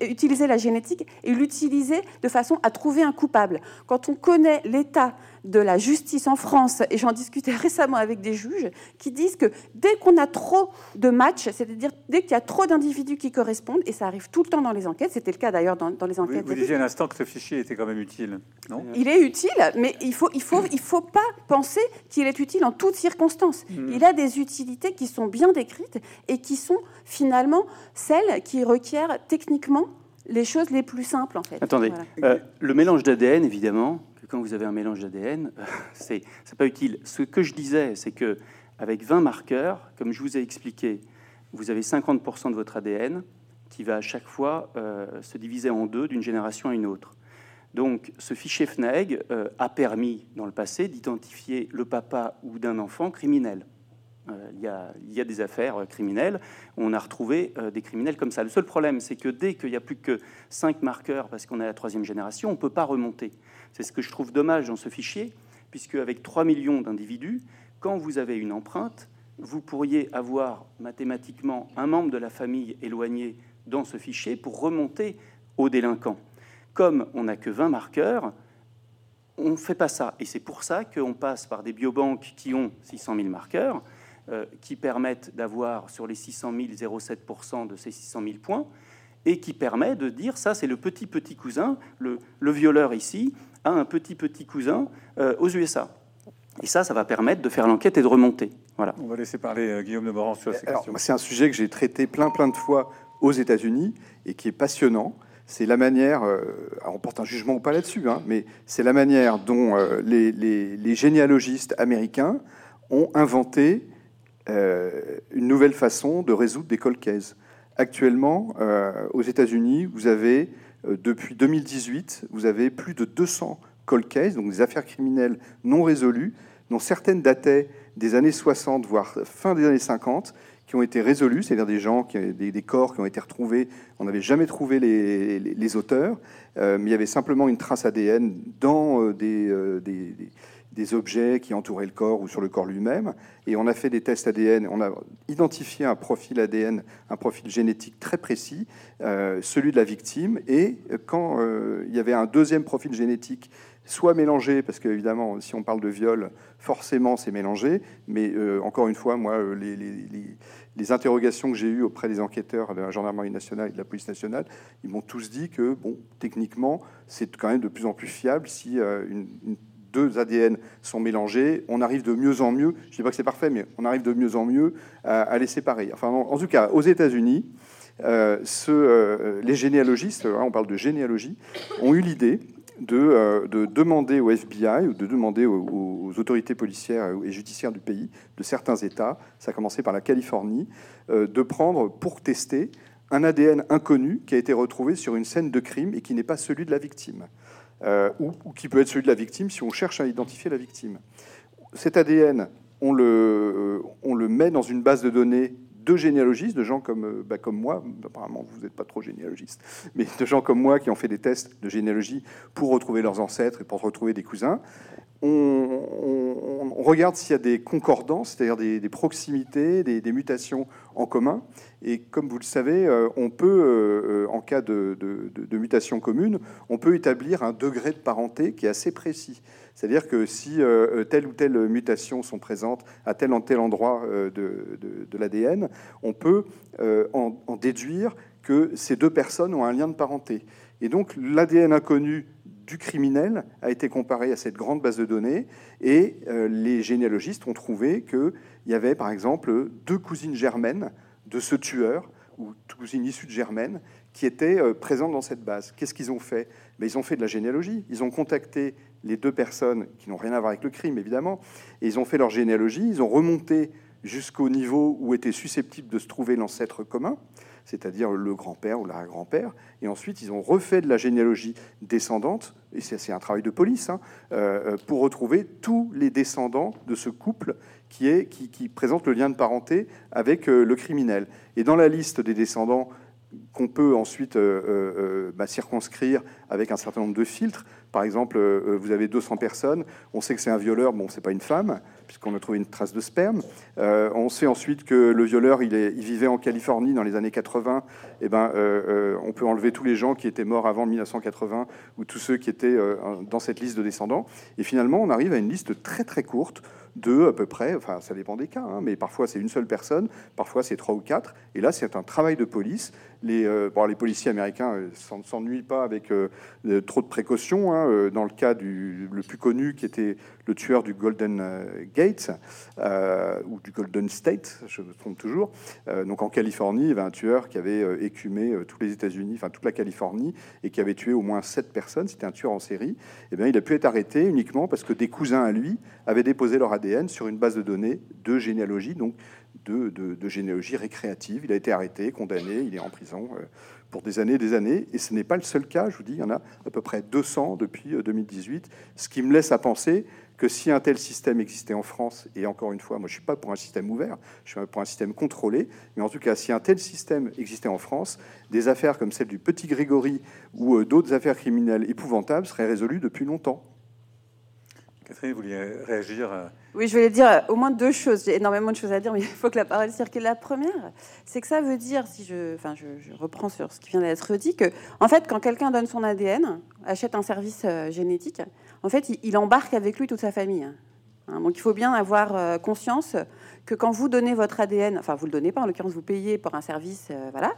utiliser la génétique et l'utiliser de façon à trouver un coupable. Quand on connaît l'état de la justice en France, et j'en discutais (laughs) récemment avec des juges, qui disent que dès qu'on a trop de matchs, c'est-à-dire dès qu'il y a trop d'individus qui correspondent, et ça arrive tout le temps dans les enquêtes, c'était le cas d'ailleurs dans, les enquêtes. Vous, disiez à l'instant que ce fichier était quand même utile, non? Il est utile, mais il ne faut, il faut, il faut pas penser qu'il est utile en toutes circonstances. Hmm. Il a des utilités qui sont bien décrites et qui sont finalement celles qui requièrent techniquement les choses les plus simples en fait. Attendez, euh, le mélange d'ADN évidemment, quand vous avez un mélange d'ADN, (laughs) c'est pas utile. Ce que je disais, c'est que avec 20 marqueurs, comme je vous ai expliqué, vous avez 50% de votre ADN qui va à chaque fois euh, se diviser en deux d'une génération à une autre. Donc ce fichier FNAEG euh, a permis dans le passé d'identifier le papa ou d'un enfant criminel. Euh, il, y a, des affaires criminelles, on a retrouvé des criminels comme ça. Le seul problème, c'est que dès qu'il n'y a plus que 5 marqueurs, parce qu'on est à la troisième génération, on ne peut pas remonter. C'est ce que je trouve dommage dans ce fichier, puisque avec 3 millions d'individus, quand vous avez une empreinte, vous pourriez avoir mathématiquement un membre de la famille éloigné dans ce fichier pour remonter au délinquant. Comme on n'a que 20 marqueurs, on ne fait pas ça. Et c'est pour ça qu'on passe par des biobanques qui ont 600 000 marqueurs, euh, qui permettent d'avoir sur les 600 000 0,7% de ces 600 000 points, et qui permet de dire ça, c'est le petit petit cousin, le, le violeur ici, a un petit petit cousin euh, aux USA. Et ça, ça va permettre de faire l'enquête et de remonter. Voilà. On va laisser parler euh, Guillaume de Morand sur cette question. C'est un sujet que j'ai traité plein plein de fois aux États-Unis et qui est passionnant. C'est la manière, euh, on porte un jugement ou pas là-dessus, hein, mais c'est la manière dont les, les, généalogistes américains ont inventé une nouvelle façon de résoudre des cold. Actuellement, aux États-Unis, vous avez euh, depuis 2018, vous avez plus de 200 cold donc des affaires criminelles non résolues, dont certaines dataient des années 60, voire fin des années 50, qui ont été résolues, c'est-à-dire des gens, des, corps qui ont été retrouvés. On n'avait jamais trouvé les, auteurs, euh, mais il y avait simplement une trace ADN dans euh, des, des objets qui entouraient le corps ou sur le corps lui-même. Et on a fait des tests ADN, on a identifié un profil ADN, un profil génétique très précis, euh, celui de la victime. Et quand euh, il y avait un deuxième profil génétique, soit mélangé, parce qu'évidemment, si on parle de viol, forcément c'est mélangé, mais euh, encore une fois, moi, les, les interrogations que j'ai eues auprès des enquêteurs de la gendarmerie nationale et de la police nationale, ils m'ont tous dit que, bon, techniquement, c'est quand même de plus en plus fiable si une deux ADN sont mélangés, on arrive de mieux en mieux, je ne dis pas que c'est parfait, mais on arrive de mieux en mieux à, les séparer. Enfin, en, tout cas, aux États-Unis, euh, euh, les généalogistes, on parle de généalogie, ont eu l'idée de, euh, demander au FBI ou de demander aux, autorités policières et judiciaires du pays, de certains États, ça a commencé par la Californie, de prendre pour tester un ADN inconnu qui a été retrouvé sur une scène de crime et qui n'est pas celui de la victime. Euh, ou, qui peut être celui de la victime si on cherche à identifier la victime. Cet ADN, on le, euh, on le met dans une base de données de généalogistes, de gens comme, euh, bah, comme moi, apparemment vous n'êtes pas trop généalogiste, mais de gens comme moi qui ont fait des tests de généalogie pour retrouver leurs ancêtres et pour retrouver des cousins. On, regarde s'il y a des concordances, c'est-à-dire des, proximités, des, mutations en commun. Et comme vous le savez, euh, on peut, euh, en cas de, mutation commune, on peut établir un degré de parenté qui est assez précis. C'est-à-dire que si telle ou telle mutation sont présentes à tel ou tel endroit de, l'ADN, on peut en, en, déduire que ces deux personnes ont un lien de parenté. Et donc l'ADN inconnu du criminel a été comparé à cette grande base de données et euh, les généalogistes ont trouvé qu'il y avait par exemple deux cousines germaines de ce tueur ou cousines issues de germaines qui étaient euh, présentes dans cette base. Qu'est-ce qu'ils ont fait? Ben, Ils ont fait de la généalogie. Ils ont contacté les deux personnes qui n'ont rien à voir avec le crime, évidemment, et ils ont fait leur généalogie, ils ont remonté jusqu'au niveau où était susceptible de se trouver l'ancêtre commun, c'est-à-dire le grand-père ou l'arrière-grand-père, et ensuite ils ont refait de la généalogie descendante, et c'est un travail de police, hein, euh, pour retrouver tous les descendants de ce couple qui, est, qui, présente le lien de parenté avec euh, le criminel. Et dans la liste des descendants qu'on peut ensuite euh, bah, circonscrire avec un certain nombre de filtres, par exemple, vous avez 200 personnes, on sait que c'est un violeur, bon, c'est pas une femme, puisqu'on a trouvé une trace de sperme. Euh, on sait ensuite que le violeur, il, est, il, vivait en Californie dans les années 80. Et eh ben, euh, euh, on peut enlever tous les gens qui étaient morts avant 1980 ou tous ceux qui étaient dans cette liste de descendants. Et finalement, on arrive à une liste très très courte de à peu près, enfin ça dépend des cas, hein, mais parfois c'est une seule personne, parfois c'est trois ou quatre. Et là, c'est un travail de police. Les, bon, les policiers américains ne s'ennuient pas avec trop de précautions. Hein, dans le cas du, le plus connu, qui était le tueur du Golden Gate, euh, ou du Golden State, je me trompe toujours. Euh, donc en Californie, il y avait un tueur qui avait euh, écumé tous les États-Unis, enfin toute la Californie, et qui avait tué au moins sept personnes. C'était un tueur en série. Et eh bien, il a pu être arrêté uniquement parce que des cousins à lui avaient déposé leur ADN sur une base de données de généalogie, donc de, généalogie récréative. Il a été arrêté, condamné, il est en prison pour des années et des années. Et ce n'est pas le seul cas, je vous dis, il y en a à peu près 200 depuis 2018, ce qui me laisse à penser que si un tel système existait en France, et encore une fois, moi je ne suis pas pour un système ouvert, je suis pour un système contrôlé, mais en tout cas, si un tel système existait en France, des affaires comme celle du petit Grégory ou euh, d'autres affaires criminelles épouvantables seraient résolues depuis longtemps. Catherine, vous vouliez réagir Oui, je voulais dire euh, au moins deux choses. J'ai énormément de choses à dire, mais (laughs) il faut que la parole circule. La première, c'est que ça veut dire, si je, enfin, je, reprends sur ce qui vient d'être dit, que en fait, quand quelqu'un donne son ADN, achète un service euh, génétique, en fait, il, embarque avec lui toute sa famille. Hein, donc, il faut bien avoir euh, conscience que quand vous donnez votre ADN, enfin, vous le donnez pas, en l'occurrence, vous payez pour un service, voilà.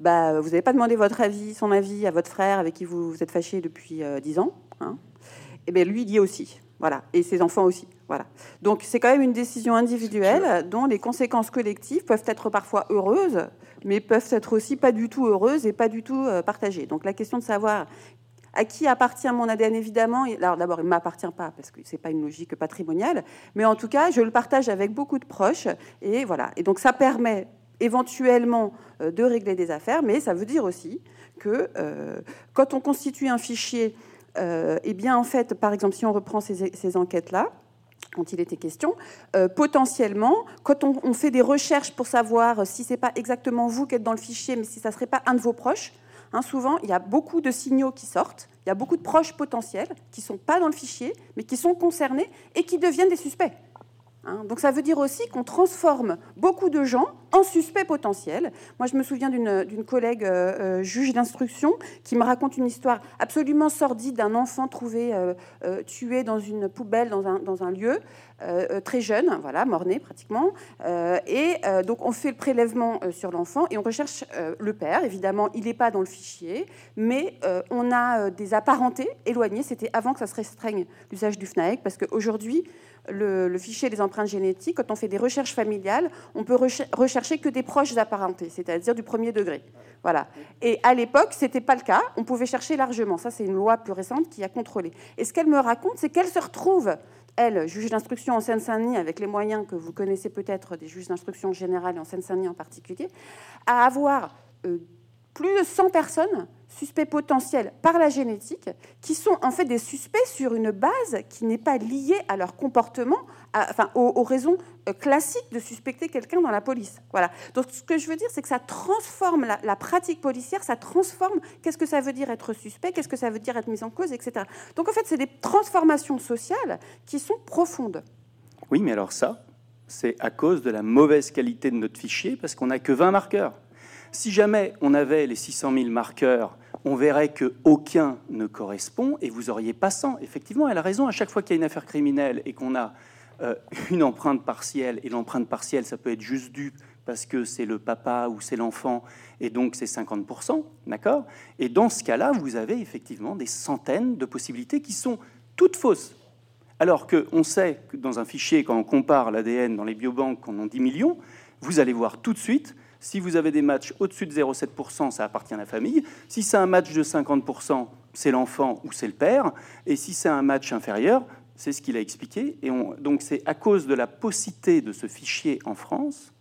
Bah, vous n'avez pas demandé votre avis, son avis à votre frère avec qui vous, vous êtes fâché depuis dix ans. Hein eh bien lui, il y est aussi. Voilà. Et ses enfants aussi. Voilà. Donc c'est quand même une décision individuelle dont les conséquences collectives peuvent être parfois heureuses, mais peuvent être aussi pas du tout heureuses et pas du tout euh, partagées. Donc la question de savoir à qui appartient mon ADN, évidemment, alors d'abord, il ne m'appartient pas, parce que ce n'est pas une logique patrimoniale, mais en tout cas, je le partage avec beaucoup de proches, et voilà. Et donc ça permet éventuellement euh, de régler des affaires, mais ça veut dire aussi que euh, quand on constitue un fichier eh bien, en fait, par exemple, si on reprend ces, enquêtes-là, quand il était question, euh, potentiellement, quand on, fait des recherches pour savoir si c'est pas exactement vous qui êtes dans le fichier, mais si ça serait pas un de vos proches, hein, souvent il y a beaucoup de signaux qui sortent, il y a beaucoup de proches potentiels qui sont pas dans le fichier, mais qui sont concernés et qui deviennent des suspects. Hein. donc ça veut dire aussi qu'on transforme beaucoup de gens en suspects potentiels. Moi, je me souviens d'une collègue euh, euh, juge d'instruction qui me raconte une histoire absolument sordide d'un enfant trouvé euh, tué dans une poubelle dans un, dans un lieu, très jeune, voilà, mort-né pratiquement. et donc on fait le prélèvement sur l'enfant et on recherche le père. Évidemment, il n'est pas dans le fichier, mais on a des apparentés éloignés. C'était avant que ça se restreigne l'usage du FNAEC, parce qu'aujourd'hui, le, fichier des empreintes génétiques, quand on fait des recherches familiales, on peut rechercher que des proches apparentés, c'est-à-dire du premier degré. Voilà. Et à l'époque, ce n'était pas le cas. On pouvait chercher largement. Ça, c'est une loi plus récente qui a contrôlé. Et ce qu'elle me raconte, c'est qu'elle se retrouve, elle, juge d'instruction en Seine-Saint-Denis, avec les moyens que vous connaissez peut-être des juges d'instruction générale et en Seine-Saint-Denis en particulier, à avoir euh, plus de 100 personnes suspects potentiels par la génétique, qui sont en fait des suspects sur une base qui n'est pas liée à leur comportement, enfin aux, raisons euh, classiques de suspecter quelqu'un dans la police. Voilà. Donc ce que je veux dire, c'est que ça transforme la, pratique policière, ça transforme qu'est-ce que ça veut dire être suspect, qu'est-ce que ça veut dire être mis en cause, etc. Donc en fait, c'est des transformations sociales qui sont profondes. Oui, mais alors ça, c'est à cause de la mauvaise qualité de notre fichier, parce qu'on n'a que 20 marqueurs. Si jamais on avait les 600 000 marqueurs, on verrait qu'aucun ne correspond et vous auriez pas 100. Effectivement, elle a raison, à chaque fois qu'il y a une affaire criminelle et qu'on a euh, une empreinte partielle, et l'empreinte partielle, ça peut être juste dû parce que c'est le papa ou c'est l'enfant, et donc c'est 50%, d'accord? Et dans ce cas-là, vous avez effectivement des centaines de possibilités qui sont toutes fausses. Alors qu'on sait que dans un fichier, quand on compare l'ADN dans les biobanques, qu'on en 10 millions, vous allez voir tout de suite si vous avez des matchs au-dessus de 0,7%, ça appartient à la famille. Si c'est un match de 50%, c'est l'enfant ou c'est le père. Et si c'est un match inférieur, c'est ce qu'il a expliqué. Et donc c'est à cause de la paucité de ce fichier en France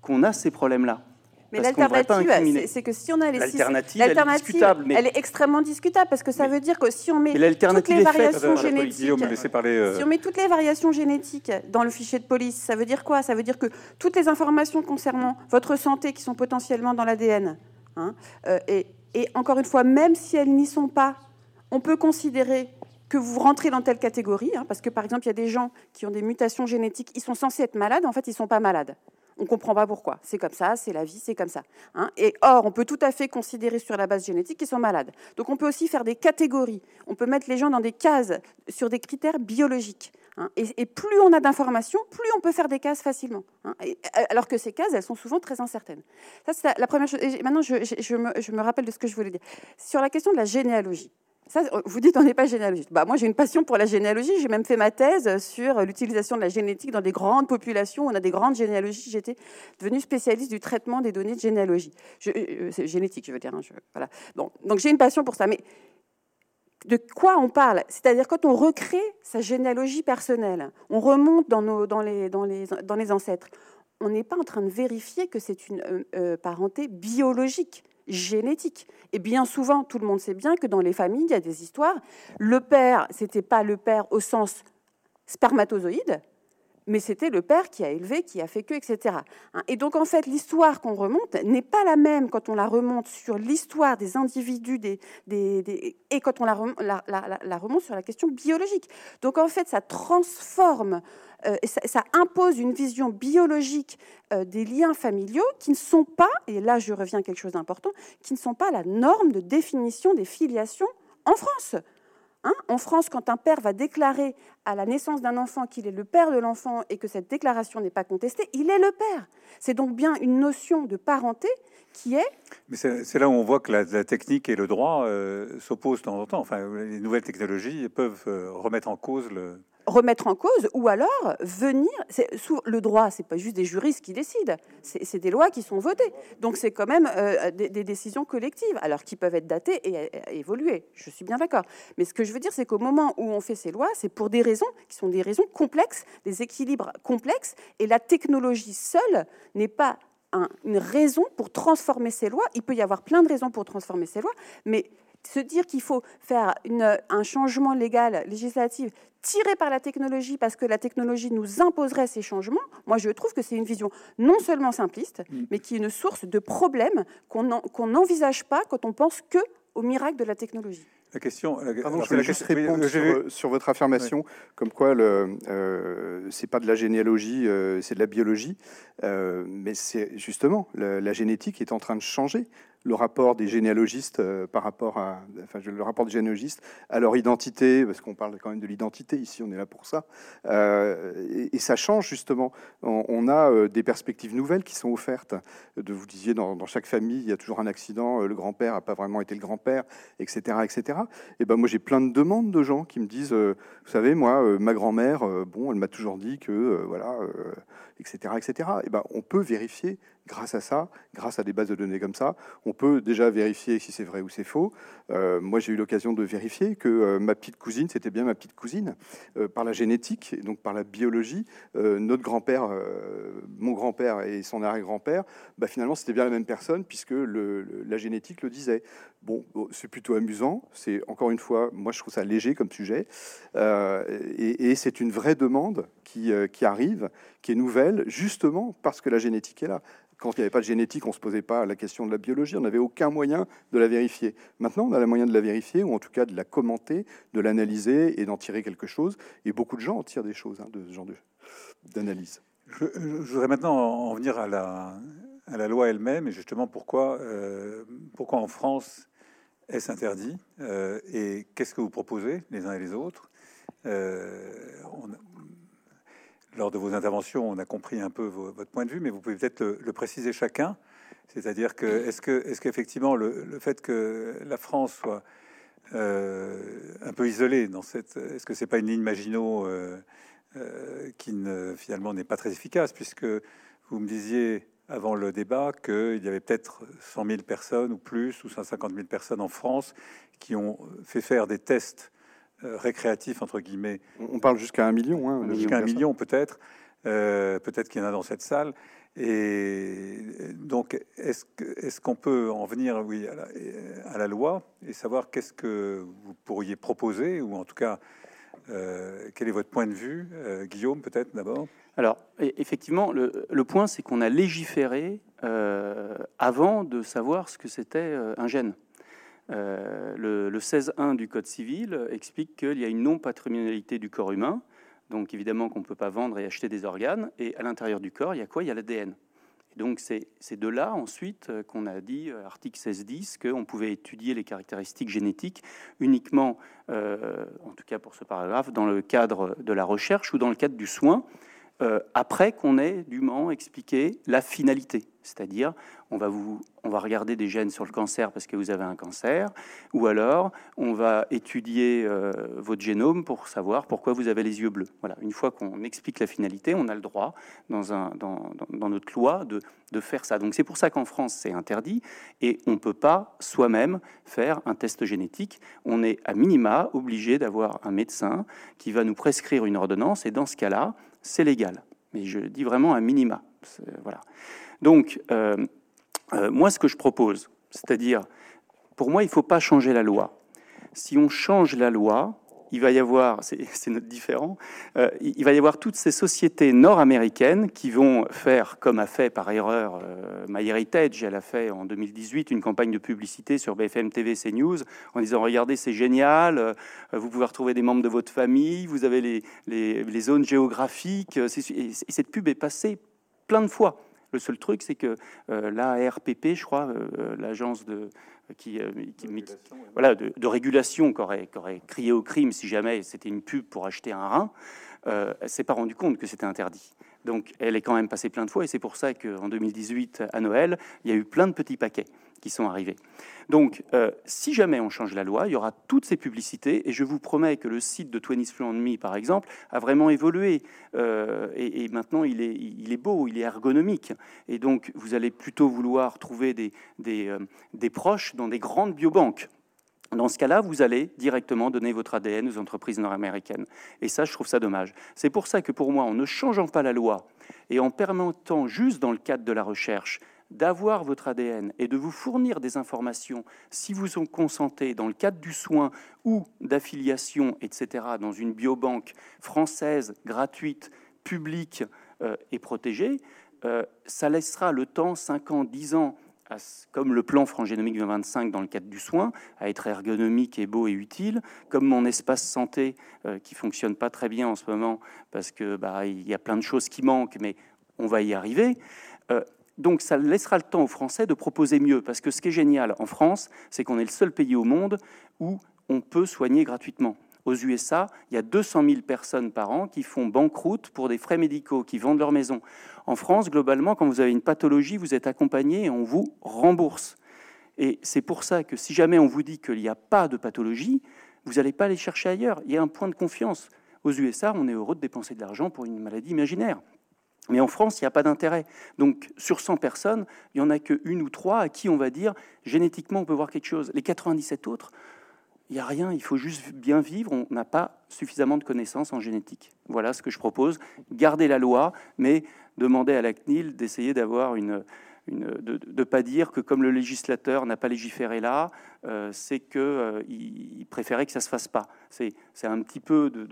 qu'on a ces problèmes-là. Mais l'alternative, c'est que si on a les l'alternative, elle, est discutable, elle est extrêmement discutable parce que ça veut dire que si on met toutes les variations génétiques, euh, si on met toutes les variations génétiques dans le fichier de police, ça veut dire quoi? Ça veut dire que toutes les informations concernant votre santé qui sont potentiellement dans l'ADN, hein, euh, et, et encore une fois, même si elles n'y sont pas, on peut considérer que vous rentrez dans telle catégorie, hein, parce que par exemple, il y a des gens qui ont des mutations génétiques, ils sont censés être malades, en fait, ils ne sont pas malades. On ne comprend pas pourquoi. C'est comme ça, c'est la vie, c'est comme ça. Hein. Et or, on peut tout à fait considérer sur la base génétique qu'ils sont malades. Donc on peut aussi faire des catégories. On peut mettre les gens dans des cases sur des critères biologiques. Hein. Et, plus on a d'informations, plus on peut faire des cases facilement. Hein. alors que ces cases, elles sont souvent très incertaines. Ça, c'est la, première chose. Et maintenant, je, me, je me rappelle de ce que je voulais dire. Sur la question de la généalogie. Vous dites on n'est pas généalogiste. Bah, moi, j'ai une passion pour la généalogie. J'ai même fait ma thèse sur l'utilisation de la génétique dans des grandes populations. On a des grandes généalogies. J'étais devenue spécialiste du traitement des données de généalogie. Je, euh, génétique, je veux dire. Hein, voilà. Bon, donc j'ai une passion pour ça. Mais de quoi on parle? C'est-à-dire quand on recrée sa généalogie personnelle, on remonte dans les ancêtres. On n'est pas en train de vérifier que c'est une euh, euh, parenté biologique génétique. Et bien souvent, tout le monde sait bien que dans les familles, il y a des histoires. Le père, c'était pas le père au sens spermatozoïde, mais c'était le père qui a élevé, qui a fait que, etc. Hein, et donc, en fait, l'histoire qu'on remonte n'est pas la même quand on la remonte sur l'histoire des individus des, et quand on la, remonte sur la question biologique. Donc, en fait, ça transforme, euh, ça, ça, impose une vision biologique euh, des liens familiaux qui ne sont pas, et là je reviens à quelque chose d'important, qui ne sont pas la norme de définition des filiations en France. Hein, en France, quand un père va déclarer à la naissance d'un enfant qu'il est le père de l'enfant et que cette déclaration n'est pas contestée, il est le père. C'est donc bien une notion de parenté qui est... Mais c'est là où on voit que la, technique et le droit euh, s'opposent de temps en temps. Enfin, les nouvelles technologies peuvent euh, remettre en cause le, remettre en cause ou alors venir. Le droit, c'est pas juste des juristes qui décident, c'est des lois qui sont votées. Donc c'est quand même euh, des, décisions collectives, alors qui peuvent être datées et, évoluer. Je suis bien d'accord. Mais ce que je veux dire, c'est qu'au moment où on fait ces lois, c'est pour des raisons qui sont des raisons complexes, des équilibres complexes, et la technologie seule n'est pas une raison pour transformer ces lois. Il peut y avoir plein de raisons pour transformer ces lois, mais se dire qu'il faut faire un changement légal, législatif, tiré par la technologie parce que la technologie nous imposerait ces changements, moi je trouve que c'est une vision non seulement simpliste, mm. mais qui est une source de problèmes qu'on n'envisage pas quand on pense que au miracle de la technologie. La question. je voulais juste répondre sur, votre affirmation, comme quoi le, euh, c'est pas de la généalogie, euh, c'est de la biologie. Euh, mais c'est justement la, génétique est en train de changer le rapport des généalogistes euh, par rapport à, enfin, le rapport des généalogistes à leur identité, parce qu'on parle quand même de l'identité ici, on est là pour ça, euh, et, ça change justement. On, a euh, des perspectives nouvelles qui sont offertes. De vous disiez dans, chaque famille, il y a toujours un accident, le grand-père n'a pas vraiment été le grand-père, etc., etc. Et ben moi j'ai plein de demandes de gens qui me disent, vous savez, moi ma grand-mère, bon, elle m'a toujours dit que voilà, etc., etc. Et ben on peut vérifier grâce à ça, grâce à des bases de données comme ça, on peut déjà vérifier si c'est vrai ou c'est faux. Euh, moi, j'ai eu l'occasion de vérifier que euh, ma petite cousine, c'était bien ma petite cousine, euh, par la génétique et donc par la biologie. notre grand-père, mon grand-père et son arrière-grand-père, bah, finalement, c'était bien la même personne puisque la génétique le disait. Bon, c'est plutôt amusant. C'est encore une fois, moi, je trouve ça léger comme sujet, et, c'est une vraie demande qui arrive, qui est nouvelle, justement parce que la génétique est là quand il n'y avait pas de génétique, on ne se posait pas la question de la biologie, on n'avait aucun moyen de la vérifier. Maintenant, on a le moyen de la vérifier, ou en tout cas de la commenter, de l'analyser et d'en tirer quelque chose. Et beaucoup de gens en tirent des choses hein, de ce genre d'analyse. Je, voudrais maintenant en venir à la, loi elle-même, et justement pourquoi, euh, pourquoi en France est-ce interdit, euh, et qu'est-ce que vous proposez les uns et les autres. Euh, lors de vos interventions, on a compris un peu votre point de vue, mais vous pouvez peut-être le, préciser chacun. C'est-à-dire que est-ce que est-ce qu'effectivement le, fait que la France soit euh, un peu isolée dans cette, est-ce que c'est pas une ligne Maginot euh, euh, qui ne, finalement n'est pas très efficace puisque vous me disiez avant le débat qu'il y avait peut-être 100 000 personnes ou plus, ou 150 000 personnes en France qui ont fait faire des tests récréatifs, entre guillemets. On parle jusqu'à un million. Hein, jusqu'à un million peut-être. Euh, peut-être qu'il y en a dans cette salle. Et donc, est-ce qu'on peut en venir oui, à, la, à la loi et savoir qu'est-ce que vous pourriez proposer, ou en tout cas, euh, quel est votre point de vue Guillaume, peut-être d'abord? Alors, e, effectivement, le, point, c'est qu'on a légiféré euh, avant de savoir ce que c'était euh, un gène. Euh, le, 16.1 du Code civil explique qu'il y a une non-patrimonialité du corps humain, donc évidemment qu'on ne peut pas vendre et acheter des organes, et à l'intérieur du corps, il y a quoi? Il y a l'ADN. Donc c'est de là ensuite qu'on a dit, article 16.10, qu'on pouvait étudier les caractéristiques génétiques uniquement, en tout cas pour ce paragraphe, dans le cadre de la recherche ou dans le cadre du soin, euh, après qu'on ait dûment expliqué la finalité. C'est-à-dire, on va, regarder des gènes sur le cancer parce que vous avez un cancer, ou alors on va étudier euh, votre génome pour savoir pourquoi vous avez les yeux bleus. Voilà. Une fois qu'on explique la finalité, on a le droit, dans, notre loi, de, faire ça. Donc c'est pour ça qu'en France, c'est interdit, et on ne peut pas soi-même faire un test génétique. On est à minima obligé d'avoir un médecin qui va nous prescrire une ordonnance, et dans ce cas-là, c'est légal. Mais je dis vraiment un minima. Voilà. Donc, euh, euh, moi, ce que je propose, c'est-à-dire, pour moi, il ne faut pas changer la loi. Si on change la loi, il va y avoir, (laughs) c'est notre différent, euh, il va y avoir toutes ces sociétés nord-américaines qui vont faire, comme a fait par erreur euh, MyHeritage, elle a fait en 2018 une campagne de publicité sur BFM TV, CNews, en disant regardez c'est génial, vous pouvez retrouver des membres de votre famille, vous avez les, les, zones géographiques, et, cette pub est passée plein de fois. Le seul truc, c'est que l'ARPP, je crois, l'agence de, qui, euh, voilà, de, régulation qui aurait, crié au crime si jamais c'était une pub pour acheter un rein, euh, s'est pas rendu compte que c'était interdit. Donc elle est quand même passée plein de fois et c'est pour ça qu'en 2018, à Noël, il y a eu plein de petits paquets qui sont arrivés. Donc, euh, si jamais on change la loi, il y aura toutes ces publicités, et je vous promets que le site de 20 Me, par exemple, a vraiment évolué, euh, et, maintenant il est, beau, il est ergonomique, et donc vous allez plutôt vouloir trouver des, des, euh, des proches dans des grandes biobanques. Dans ce cas-là, vous allez directement donner votre ADN aux entreprises nord-américaines. Et ça, je trouve ça dommage. C'est pour ça que pour moi, en ne changeant pas la loi et en permettant juste dans le cadre de la recherche d'avoir votre ADN et de vous fournir des informations si vous en consentez dans le cadre du soin ou d'affiliation, etc., dans une biobanque française, gratuite, publique euh, et protégée, euh, ça laissera le temps, 5 ans, 10 ans, comme le plan Frangénomique 2025 dans le cadre du soin, à être ergonomique et beau et utile, comme mon espace santé euh, qui fonctionne pas très bien en ce moment parce que bah, il y a plein de choses qui manquent, mais on va y arriver. Donc ça laissera le temps aux Français de proposer mieux, parce que ce qui est génial en France, c'est qu'on est le seul pays au monde où on peut soigner gratuitement. Aux USA, il y a 200 000 personnes par an qui font banqueroute pour des frais médicaux, qui vendent leur maison. En France, globalement, quand vous avez une pathologie, vous êtes accompagné et on vous rembourse. Et c'est pour ça que si jamais on vous dit qu'il n'y a pas de pathologie, vous n'allez pas aller chercher ailleurs. Il y a un point de confiance. Aux USA, on est heureux de dépenser de l'argent pour une maladie imaginaire. Mais en France, il n'y a pas d'intérêt. Donc, sur 100 personnes, il n'y en a qu'une ou trois à qui on va dire génétiquement, on peut voir quelque chose. Les 97 autres, il n'y a rien, il faut juste bien vivre. On n'a pas suffisamment de connaissances en génétique. Voilà ce que je propose. Garder la loi, mais demander à la CNIL d'essayer d'avoir une, de ne pas dire que comme le législateur n'a pas légiféré là, euh, c'est qu'il euh, préférait que ça ne se fasse pas. C'est un petit peu de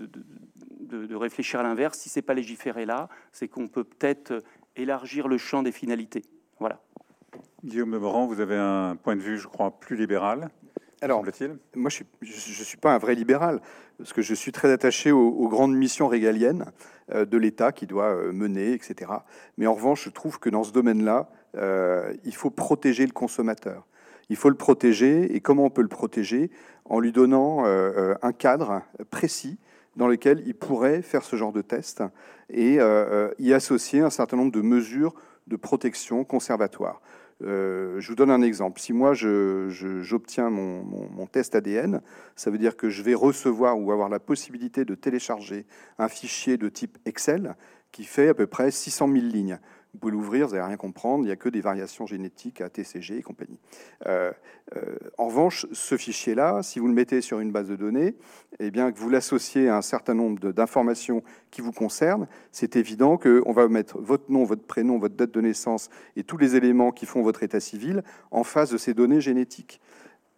réfléchir à l'inverse. Si c'est pas légiféré là, c'est qu'on peut peut-être élargir le champ des finalités. Voilà. Guillaume de Morand, vous avez un point de vue, je crois, plus libéral. Alors, moi, je ne suis, suis, pas un vrai libéral, parce que je suis très attaché aux, grandes missions régaliennes euh, de l'État qui doit mener, etc. Mais en revanche, je trouve que dans ce domaine-là, euh, il faut protéger le consommateur. Il faut le protéger. Et comment on peut le protéger? En lui donnant euh, euh, un cadre précis dans lequel il pourrait faire ce genre de test et y associer un certain nombre de mesures de protection conservatoire. je vous donne un exemple. Si moi j'obtiens mon, mon, test ADN, ça veut dire que je vais recevoir ou avoir la possibilité de télécharger un fichier de type Excel qui fait à peu près 600 000 lignes. Vous pouvez l'ouvrir, vous n'allez rien comprendre, il n'y a que des variations génétiques à TCG et compagnie. Euh, euh, en revanche, ce fichier-là, si vous le mettez sur une base de données, eh bien, que vous l'associez à un certain nombre d'informations qui vous concernent, c'est évident qu'on va mettre votre nom, votre prénom, votre date de naissance et tous les éléments qui font votre état civil en face de ces données génétiques.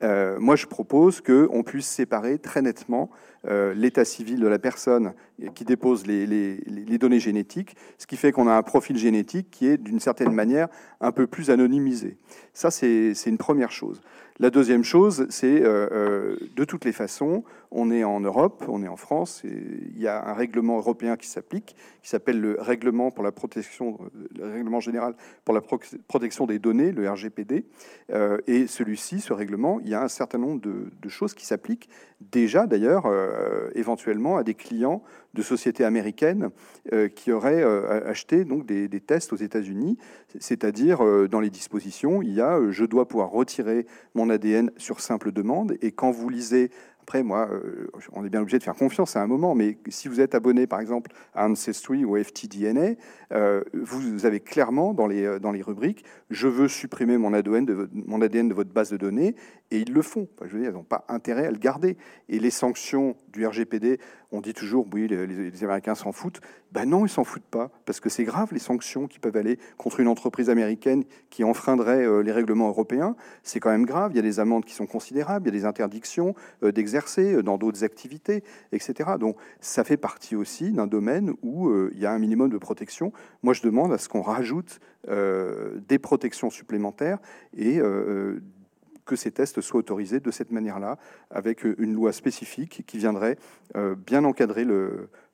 Euh, moi, je propose qu'on puisse séparer très nettement euh, l'état civil de la personne qui dépose les, données génétiques, ce qui fait qu'on a un profil génétique qui est d'une certaine manière un peu plus anonymisé. Ça, c'est une première chose. La deuxième chose, c'est euh, de toutes les façons, on est en Europe, on est en France, et il y a un règlement européen qui s'applique, qui s'appelle le règlement pour la protection, le règlement général pour la protection des données, le RGPD. et celui-ci, ce règlement, il y a un certain nombre de, choses qui s'appliquent déjà, d'ailleurs, euh, éventuellement à des clients de sociétés américaines euh, qui auraient euh, acheté donc des, des, tests aux États-Unis. C'est-à-dire, dans les dispositions, il y a je dois pouvoir retirer mon ADN sur simple demande. Et quand vous lisez après, moi, euh, on est bien obligé de faire confiance à un moment, mais si vous êtes abonné, par exemple, à Ancestry ou FTDNA, euh, vous avez clairement dans les, euh, dans les rubriques « Je veux supprimer mon ADN, de, mon ADN de votre base de données », et ils le font. je veux dire, ils n'ont pas intérêt à le garder. Et les sanctions du RGPD, on dit toujours « Oui, les, Américains s'en foutent ». Ben non, ils s'en foutent pas, parce que c'est grave, les sanctions qui peuvent aller contre une entreprise américaine qui enfreindrait les règlements européens. C'est quand même grave, il y a des amendes qui sont considérables, il y a des interdictions d'exercice euh, dans d'autres activités, etc. Donc ça fait partie aussi d'un domaine où euh, il y a un minimum de protection. Moi, je demande à ce qu'on rajoute euh, des protections supplémentaires et que ces tests soient autorisés de cette manière-là, avec une loi spécifique qui viendrait bien encadrer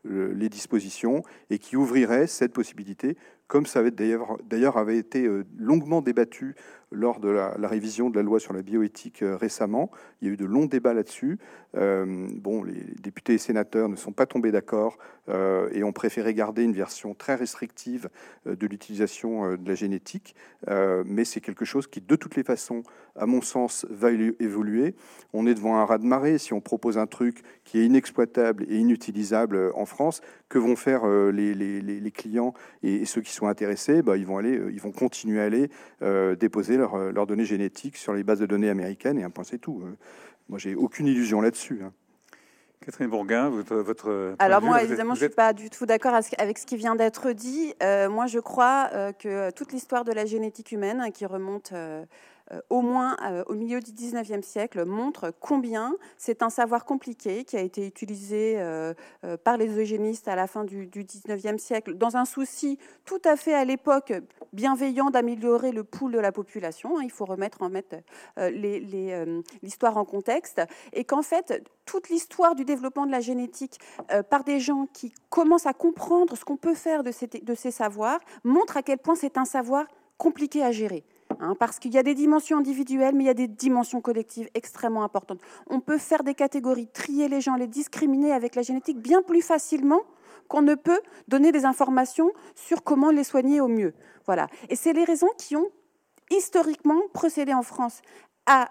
les dispositions et qui ouvrirait cette possibilité, comme ça avait d'ailleurs avait été longuement débattu lors de la, révision de la loi sur la bioéthique euh, récemment. Il y a eu de longs débats là-dessus. Euh, bon, les députés et sénateurs ne sont pas tombés d'accord euh, et ont préféré garder une version très restrictive de l'utilisation de la génétique. mais c'est quelque chose qui, de toutes les façons, à mon sens, va évoluer. On est devant un raz-de-marée. Si on propose un truc qui est inexploitable et inutilisable en France, que vont faire les, clients et, ceux qui sont intéressés? Bah, ils, vont aller, ils vont continuer à aller déposer euh, leurs données génétiques sur les bases de données américaines et un point c'est tout. Euh. Moi, j'ai aucune illusion là-dessus. Hein. Catherine Bourguin, votre. Alors, moi, évidemment, je ne suis pas du tout d'accord avec ce qui vient d'être dit. Euh, moi, je crois que toute l'histoire de la génétique humaine, hein, qui remonte euh, au moins euh, au milieu du 19e siècle, montre combien c'est un savoir compliqué qui a été utilisé euh, par les eugénistes à la fin du, 19e siècle dans un souci tout à fait à l'époque bienveillant d'améliorer le pool de la population. Hein. il faut remettre en l'histoire en contexte et qu'en fait toute l'histoire du développement de la génétique par des gens qui commencent à comprendre ce qu'on peut faire de ces savoirs montre à quel point c'est un savoir compliqué à gérer. Hein, parce qu'il y a des dimensions individuelles, mais il y a des dimensions collectives extrêmement importantes. On peut faire des catégories, trier les gens, les discriminer avec la génétique bien plus facilement qu'on ne peut donner des informations sur comment les soigner au mieux. Voilà. Et c'est les raisons qui ont historiquement procédé en France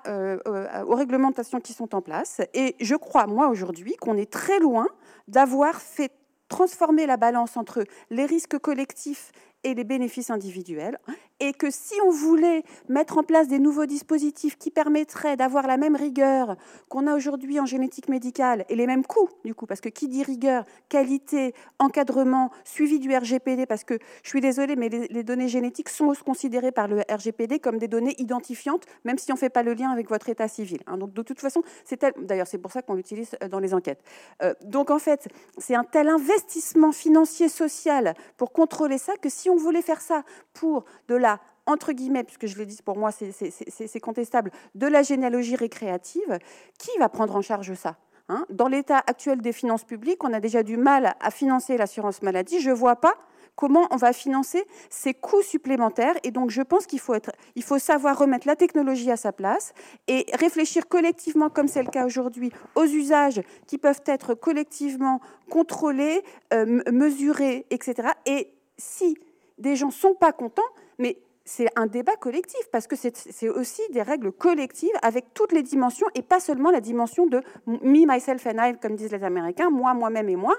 euh, euh, aux réglementations qui sont en place. Et je crois, moi, aujourd'hui, qu'on est très loin d'avoir fait transformer la balance entre les risques collectifs et les bénéfices individuels, et que si on voulait mettre en place des nouveaux dispositifs qui permettraient d'avoir la même rigueur qu'on a aujourd'hui en génétique médicale et les mêmes coûts, du coup, parce que qui dit rigueur, qualité, encadrement, suivi du RGPD, parce que je suis désolée, mais les, données génétiques sont considérées par le RGPD comme des données identifiantes, même si on ne fait pas le lien avec votre état civil. Hein. Donc de toute façon, c'est d'ailleurs c'est pour ça qu'on l'utilise euh, dans les enquêtes. Euh, donc en fait, c'est un tel investissement financier social pour contrôler ça que si on voulait faire ça pour de la entre guillemets, puisque je l'ai dit, pour moi c'est contestable, de la généalogie récréative, qui va prendre en charge ça hein? Dans l'état actuel des finances publiques, on a déjà du mal à financer l'assurance maladie. Je ne vois pas comment on va financer ces coûts supplémentaires. Et donc, je pense qu'il faut, faut savoir remettre la technologie à sa place et réfléchir collectivement, comme c'est le cas aujourd'hui, aux usages qui peuvent être collectivement contrôlés, euh, mesurés, etc. Et si des gens sont pas contents, mais c'est un débat collectif parce que c'est aussi des règles collectives avec toutes les dimensions et pas seulement la dimension de me, myself and I, comme disent les Américains, moi, moi-même et moi.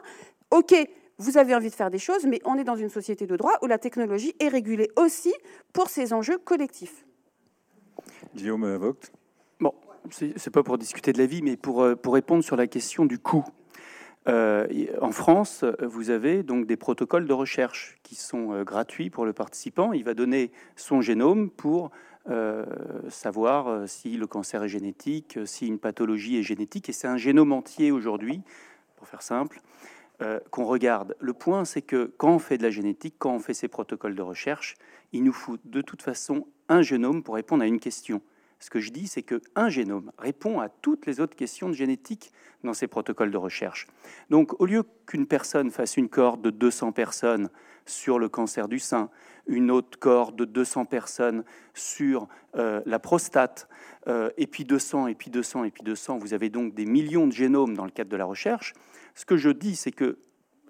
Ok, vous avez envie de faire des choses, mais on est dans une société de droit où la technologie est régulée aussi pour ces enjeux collectifs. Guillaume Vogt? Bon, c'est pas pour discuter de la vie, mais pour, pour répondre sur la question du coût. Euh, en France, vous avez donc des protocoles de recherche qui sont euh, gratuits pour le participant. Il va donner son génome pour euh, savoir si le cancer est génétique, si une pathologie est génétique. Et c'est un génome entier aujourd'hui, pour faire simple, qu'on regarde. Le point, c'est que quand on fait de la génétique, quand on fait ces protocoles de recherche, il nous faut de toute façon un génome pour répondre à une question. Ce que je dis, c'est qu'un génome répond à toutes les autres questions de génétique dans ces protocoles de recherche. Donc, au lieu qu'une personne fasse une cohorte de 200 personnes sur le cancer du sein, une autre cohorte de 200 personnes sur euh, la prostate, euh, et puis 200, et puis 200, et puis 200, vous avez donc des millions de génomes dans le cadre de la recherche. Ce que je dis, c'est que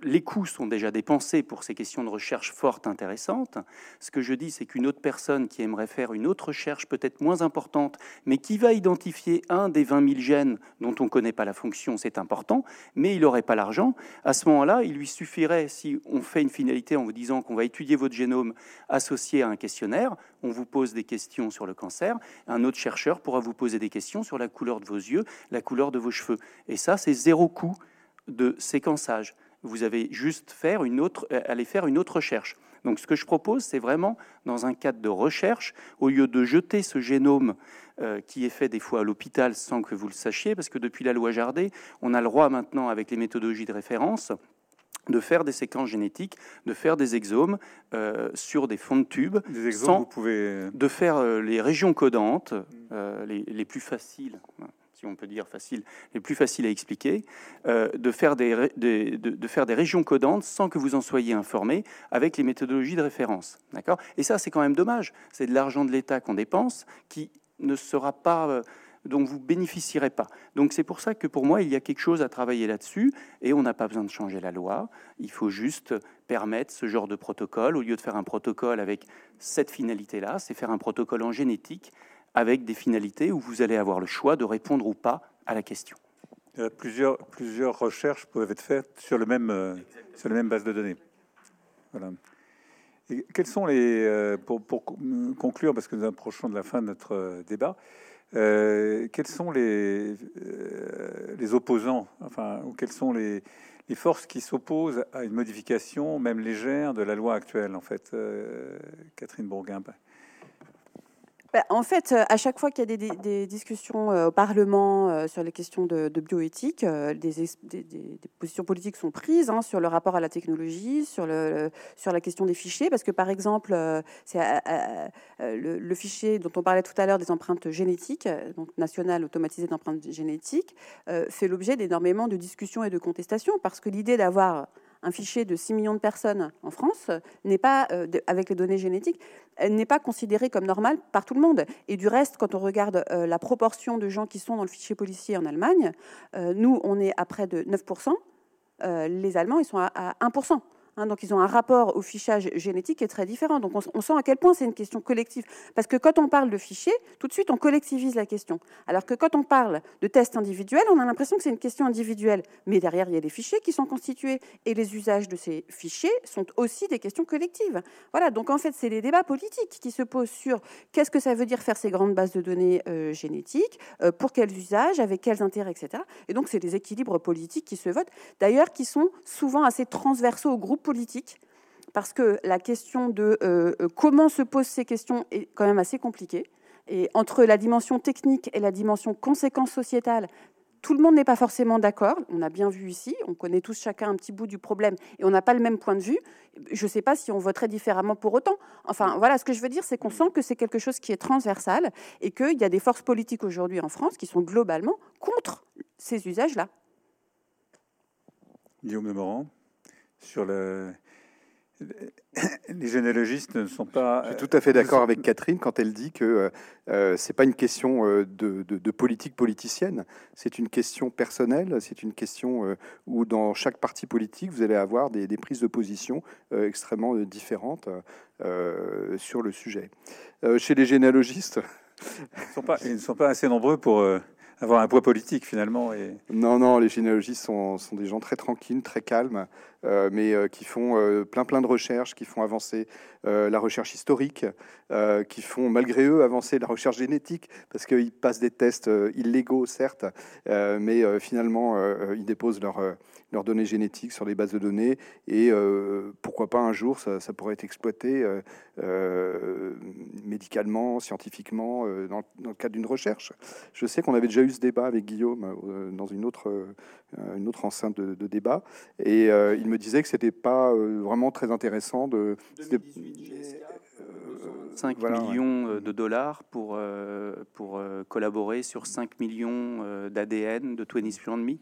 les coûts sont déjà dépensés pour ces questions de recherche fortes, intéressantes. Ce que je dis, c'est qu'une autre personne qui aimerait faire une autre recherche peut-être moins importante, mais qui va identifier un des 20 000 gènes dont on ne connaît pas la fonction, c'est important, mais il n'aurait pas l'argent. À ce moment-là, il lui suffirait, si on fait une finalité en vous disant qu'on va étudier votre génome associé à un questionnaire, on vous pose des questions sur le cancer, un autre chercheur pourra vous poser des questions sur la couleur de vos yeux, la couleur de vos cheveux. Et ça, c'est zéro coût de séquençage vous avez juste faire une autre, euh, aller faire une autre recherche. Donc ce que je propose, c'est vraiment dans un cadre de recherche, au lieu de jeter ce génome euh, qui est fait des fois à l'hôpital sans que vous le sachiez, parce que depuis la loi Jardet, on a le droit maintenant, avec les méthodologies de référence, de faire des séquences génétiques, de faire des exomes euh, sur des fonds de tubes, des exomes, vous pouvez... de faire les régions codantes les, les, plus faciles si on peut dire facile, les plus faciles à expliquer, euh, de, faire des, de, de, faire des régions codantes sans que vous en soyez informé avec les méthodologies de référence. D'accord? Et ça, c'est quand même dommage. C'est de l'argent de l'État qu'on dépense qui ne sera pas... Euh, dont vous bénéficierez pas. Donc c'est pour ça que pour moi, il y a quelque chose à travailler là-dessus et on n'a pas besoin de changer la loi. Il faut juste permettre ce genre de protocole. Au lieu de faire un protocole avec cette finalité-là, c'est faire un protocole en génétique avec des finalités où vous allez avoir le choix de répondre ou pas à la question. plusieurs, plusieurs recherches peuvent être faites sur, le même, euh, sur la même base de données. Voilà. Et quels sont les, euh, pour, pour, conclure, parce que nous approchons de la fin de notre euh, débat, quels sont les, les opposants, enfin, ou quelles sont les, les forces qui s'opposent à une modification, même légère, de la loi actuelle, en fait, Catherine Bourguin? En fait, euh, à chaque fois qu'il y a des, discussions euh, au Parlement euh, sur les questions de, bioéthique, des, positions politiques sont prises hein, sur le rapport à la technologie, sur, le, la question des fichiers, parce que par exemple, c'est le, fichier dont on parlait tout à l'heure des empreintes génétiques, donc national automatisé d'empreintes génétiques, fait l'objet d'énormément de discussions et de contestations, parce que l'idée d'avoir un fichier de 6 millions de personnes en France n'est pas, euh, avec les données génétiques, n'est pas considéré comme normal par tout le monde. Et du reste, quand on regarde euh, la proportion de gens qui sont dans le fichier policier en Allemagne, euh, nous, on est à près de 9%. les Allemands, ils sont à 1%. Hein, donc ils ont un rapport au fichage génétique qui est très différent. Donc on, sent à quel point c'est une question collective. Parce que quand on parle de fichier, tout de suite on collectivise la question. Alors que quand on parle de tests individuels, on a l'impression que c'est une question individuelle. Mais derrière, il y a des fichiers qui sont constitués. Et les usages de ces fichiers sont aussi des questions collectives. Voilà, donc en fait, c'est les débats politiques qui se posent sur qu'est-ce que ça veut dire faire ces grandes bases de données euh, génétiques, euh, pour quels usages, avec quels intérêts, etc. Et donc c'est des équilibres politiques qui se votent, d'ailleurs qui sont souvent assez transversaux au groupe politique, parce que la question de euh, euh, comment se posent ces questions est quand même assez compliquée. Et entre la dimension technique et la dimension conséquence sociétale, tout le monde n'est pas forcément d'accord. On a bien vu ici, on connaît tous chacun un petit bout du problème et on n'a pas le même point de vue. Je ne sais pas si on voterait différemment pour autant. Enfin, voilà, ce que je veux dire, c'est qu'on sent que c'est quelque chose qui est transversal et qu'il y a des forces politiques aujourd'hui en France qui sont globalement contre ces usages-là. Guillaume de Morand sur le, les généalogistes ne sont pas. Je suis tout à fait d'accord avec Catherine quand elle dit que euh, euh c'est pas une question euh, de, de, politique politicienne, c'est une question personnelle, c'est une question euh, où dans chaque parti politique vous allez avoir des, des prises de position extrêmement différentes sur le sujet. chez les généalogistes, ils, sont pas, ils ne sont pas assez nombreux pour avoir un poids politique finalement. Et... Non, non, les généalogistes sont, sont, des gens très tranquilles, très calmes, mais qui font plein plein de recherches, qui font avancer la recherche historique, qui font malgré eux avancer la recherche génétique, parce qu'ils passent des tests illégaux, certes, mais finalement, ils déposent leur leurs données génétiques sur les bases de données et euh, pourquoi pas un jour ça, pourrait être exploité euh, euh, médicalement, scientifiquement dans, le cadre d'une recherche. Je sais qu'on avait déjà eu ce débat avec Guillaume dans une autre, une autre enceinte de, débat et il me disait que c'était pas vraiment très intéressant de... 5 millions de dollars pour, pour collaborer sur 5 millions d'ADN de 23andMe.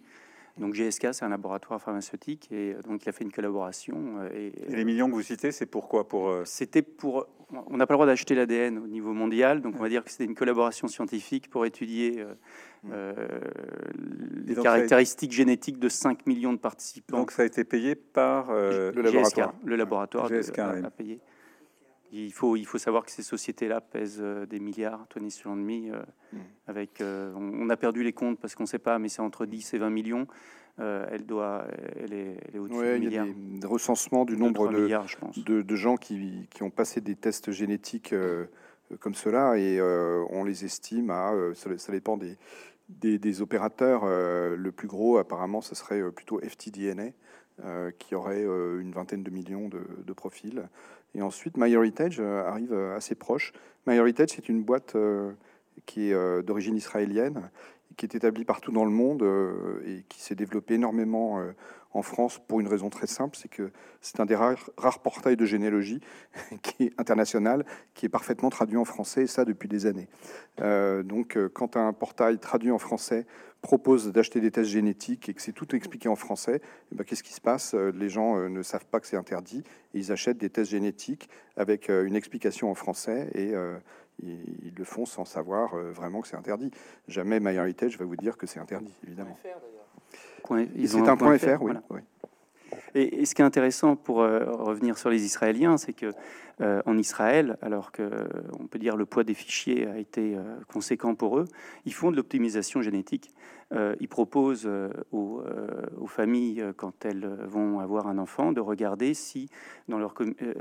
Donc GSK, c'est un laboratoire pharmaceutique et euh, donc il a fait une collaboration. Euh, et, les millions que vous citez, c'est pourquoi pour euh, C'était pour. On n'a pas le droit d'acheter l'ADN au niveau mondial, donc on va dire que c'était une collaboration scientifique pour étudier mm. les caractéristiques génétiques de 5 millions de participants. Donc ça a été payé par le laboratoire. Le laboratoire GSK, a, payé. Il faut, il faut savoir que ces sociétés-là pèsent des milliards, Tony sur demi. Mm. Avec, on, a perdu les comptes parce qu'on ne sait pas, mais c'est entre 10 et 20 millions. Euh, elle doit, elle est, elle est au-dessus ouais, Il y a des recensements du nombre de, de, gens qui, qui, ont passé des tests génétiques euh, comme cela et euh, on les estime à, ça, dépend des, des, opérateurs. le plus gros, apparemment, ce serait plutôt FTDNA, qui aurait une vingtaine de millions de, de profils. Et ensuite, MyHeritage arrive assez proche. MyHeritage, c'est une boîte qui est d'origine israélienne qui est établi partout dans le monde euh, et qui s'est développé énormément euh, en France pour une raison très simple, c'est que c'est un des rares, portails de généalogie (laughs) qui est international, qui est parfaitement traduit en français, et ça depuis des années. Euh, donc quand un portail traduit en français propose d'acheter des tests génétiques et que c'est tout expliqué en français, eh ben, qu'est-ce qui se passe? Les gens ne savent pas que c'est interdit et ils achètent des tests génétiques avec une explication en français et ils, le font sans savoir euh, vraiment que c'est interdit. Jamais MyHeritage va vous dire que c'est interdit, évidemment. C'est un point FR, oui. Et, ce qui est intéressant pour euh, revenir sur les Israéliens, c'est que euh, en Israël, alors que on peut dire le poids des fichiers a été conséquent pour eux, ils font de l'optimisation génétique. ils proposent aux, aux, familles, quand elles vont avoir un enfant, de regarder si dans leur,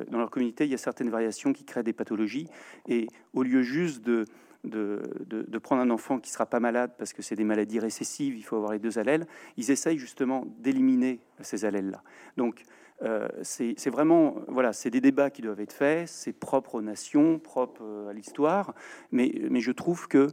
dans leur communauté il y a certaines variations qui créent des pathologies, et au lieu juste de de, prendre un enfant qui sera pas malade parce que c'est des maladies récessives, il faut avoir les deux allèles, ils essayent justement d'éliminer ces allèles-là. Donc, euh, c'est vraiment, voilà, c'est des débats qui doivent être faits, c'est propre aux nations, propre euh, à l'histoire, mais, mais je trouve que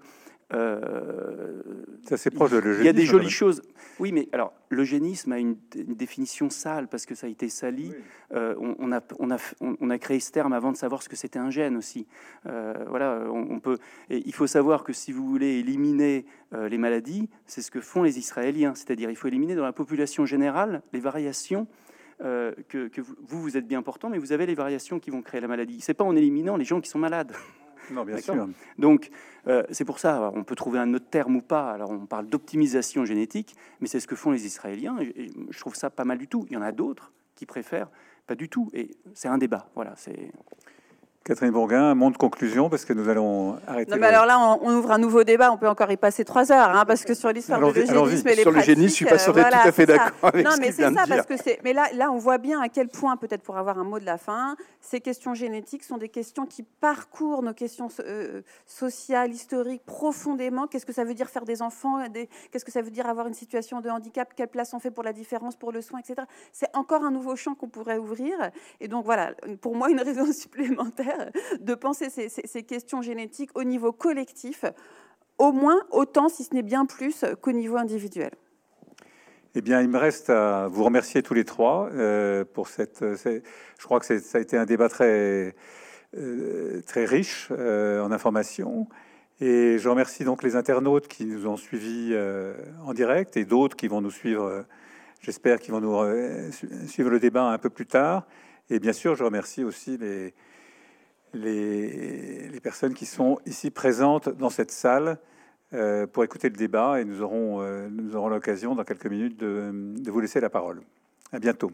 euh, c'est proche de l'eugénisme. Il y a des jolies choses. Oui, mais alors l'eugénisme a une, définition sale parce que ça a été sali. Euh, on, a, on, a, on, a, créé ce terme avant de savoir ce que c'était un gène aussi. Euh, voilà, on, peut. Et il faut savoir que si vous voulez éliminer les maladies, c'est ce que font les Israéliens, c'est-à-dire il faut éliminer dans la population générale les variations. que, que vous, vous êtes bien portant, mais vous avez les variations qui vont créer la maladie. C'est pas en éliminant les gens qui sont malades. Non, bien sûr. Donc, euh, c'est pour ça, on peut trouver un autre terme ou pas. Alors, on parle d'optimisation génétique, mais c'est ce que font les Israéliens. Et je trouve ça pas mal du tout. Il y en a d'autres qui préfèrent pas du tout. Et c'est un débat. Voilà, c'est. Catherine Bourguin, un monde de conclusion, parce que nous allons arrêter. Non, mais alors là, on, ouvre un nouveau débat. On peut encore y passer trois heures, hein, parce que sur l'histoire du génisme et les sur le génisme, je suis pas sûr d'être tout à fait d'accord avec Non, mais c'est ça, parce que c'est. Mais là, là, on voit bien à quel point, peut-être pour avoir un mot de la fin, ces questions génétiques sont des questions qui parcourent nos questions euh, sociales, historiques, profondément. Qu'est-ce que ça veut dire faire des enfants Qu'est-ce que ça veut dire avoir une situation de handicap Quelle place on fait pour la différence, pour le soin, etc. C'est encore un nouveau champ qu'on pourrait ouvrir. Et donc voilà, pour moi, une raison (laughs) supplémentaire (laughs) de penser ces, questions génétiques au niveau collectif, au moins autant, si ce n'est bien plus, qu'au niveau individuel. Eh bien, il me reste à vous remercier tous les trois euh, pour cette. Je crois que ça a été un débat très euh, très riche euh, en informations. Et je remercie donc les internautes qui nous ont suivis en direct et d'autres qui vont nous suivre. J'espère qu'ils vont nous suivre le débat un peu plus tard. Et bien sûr, je remercie aussi les, personnes qui sont ici présentes dans cette salle euh, pour écouter le débat et nous aurons, euh, aurons l'occasion dans quelques minutes de, de vous laisser la parole. À bientôt.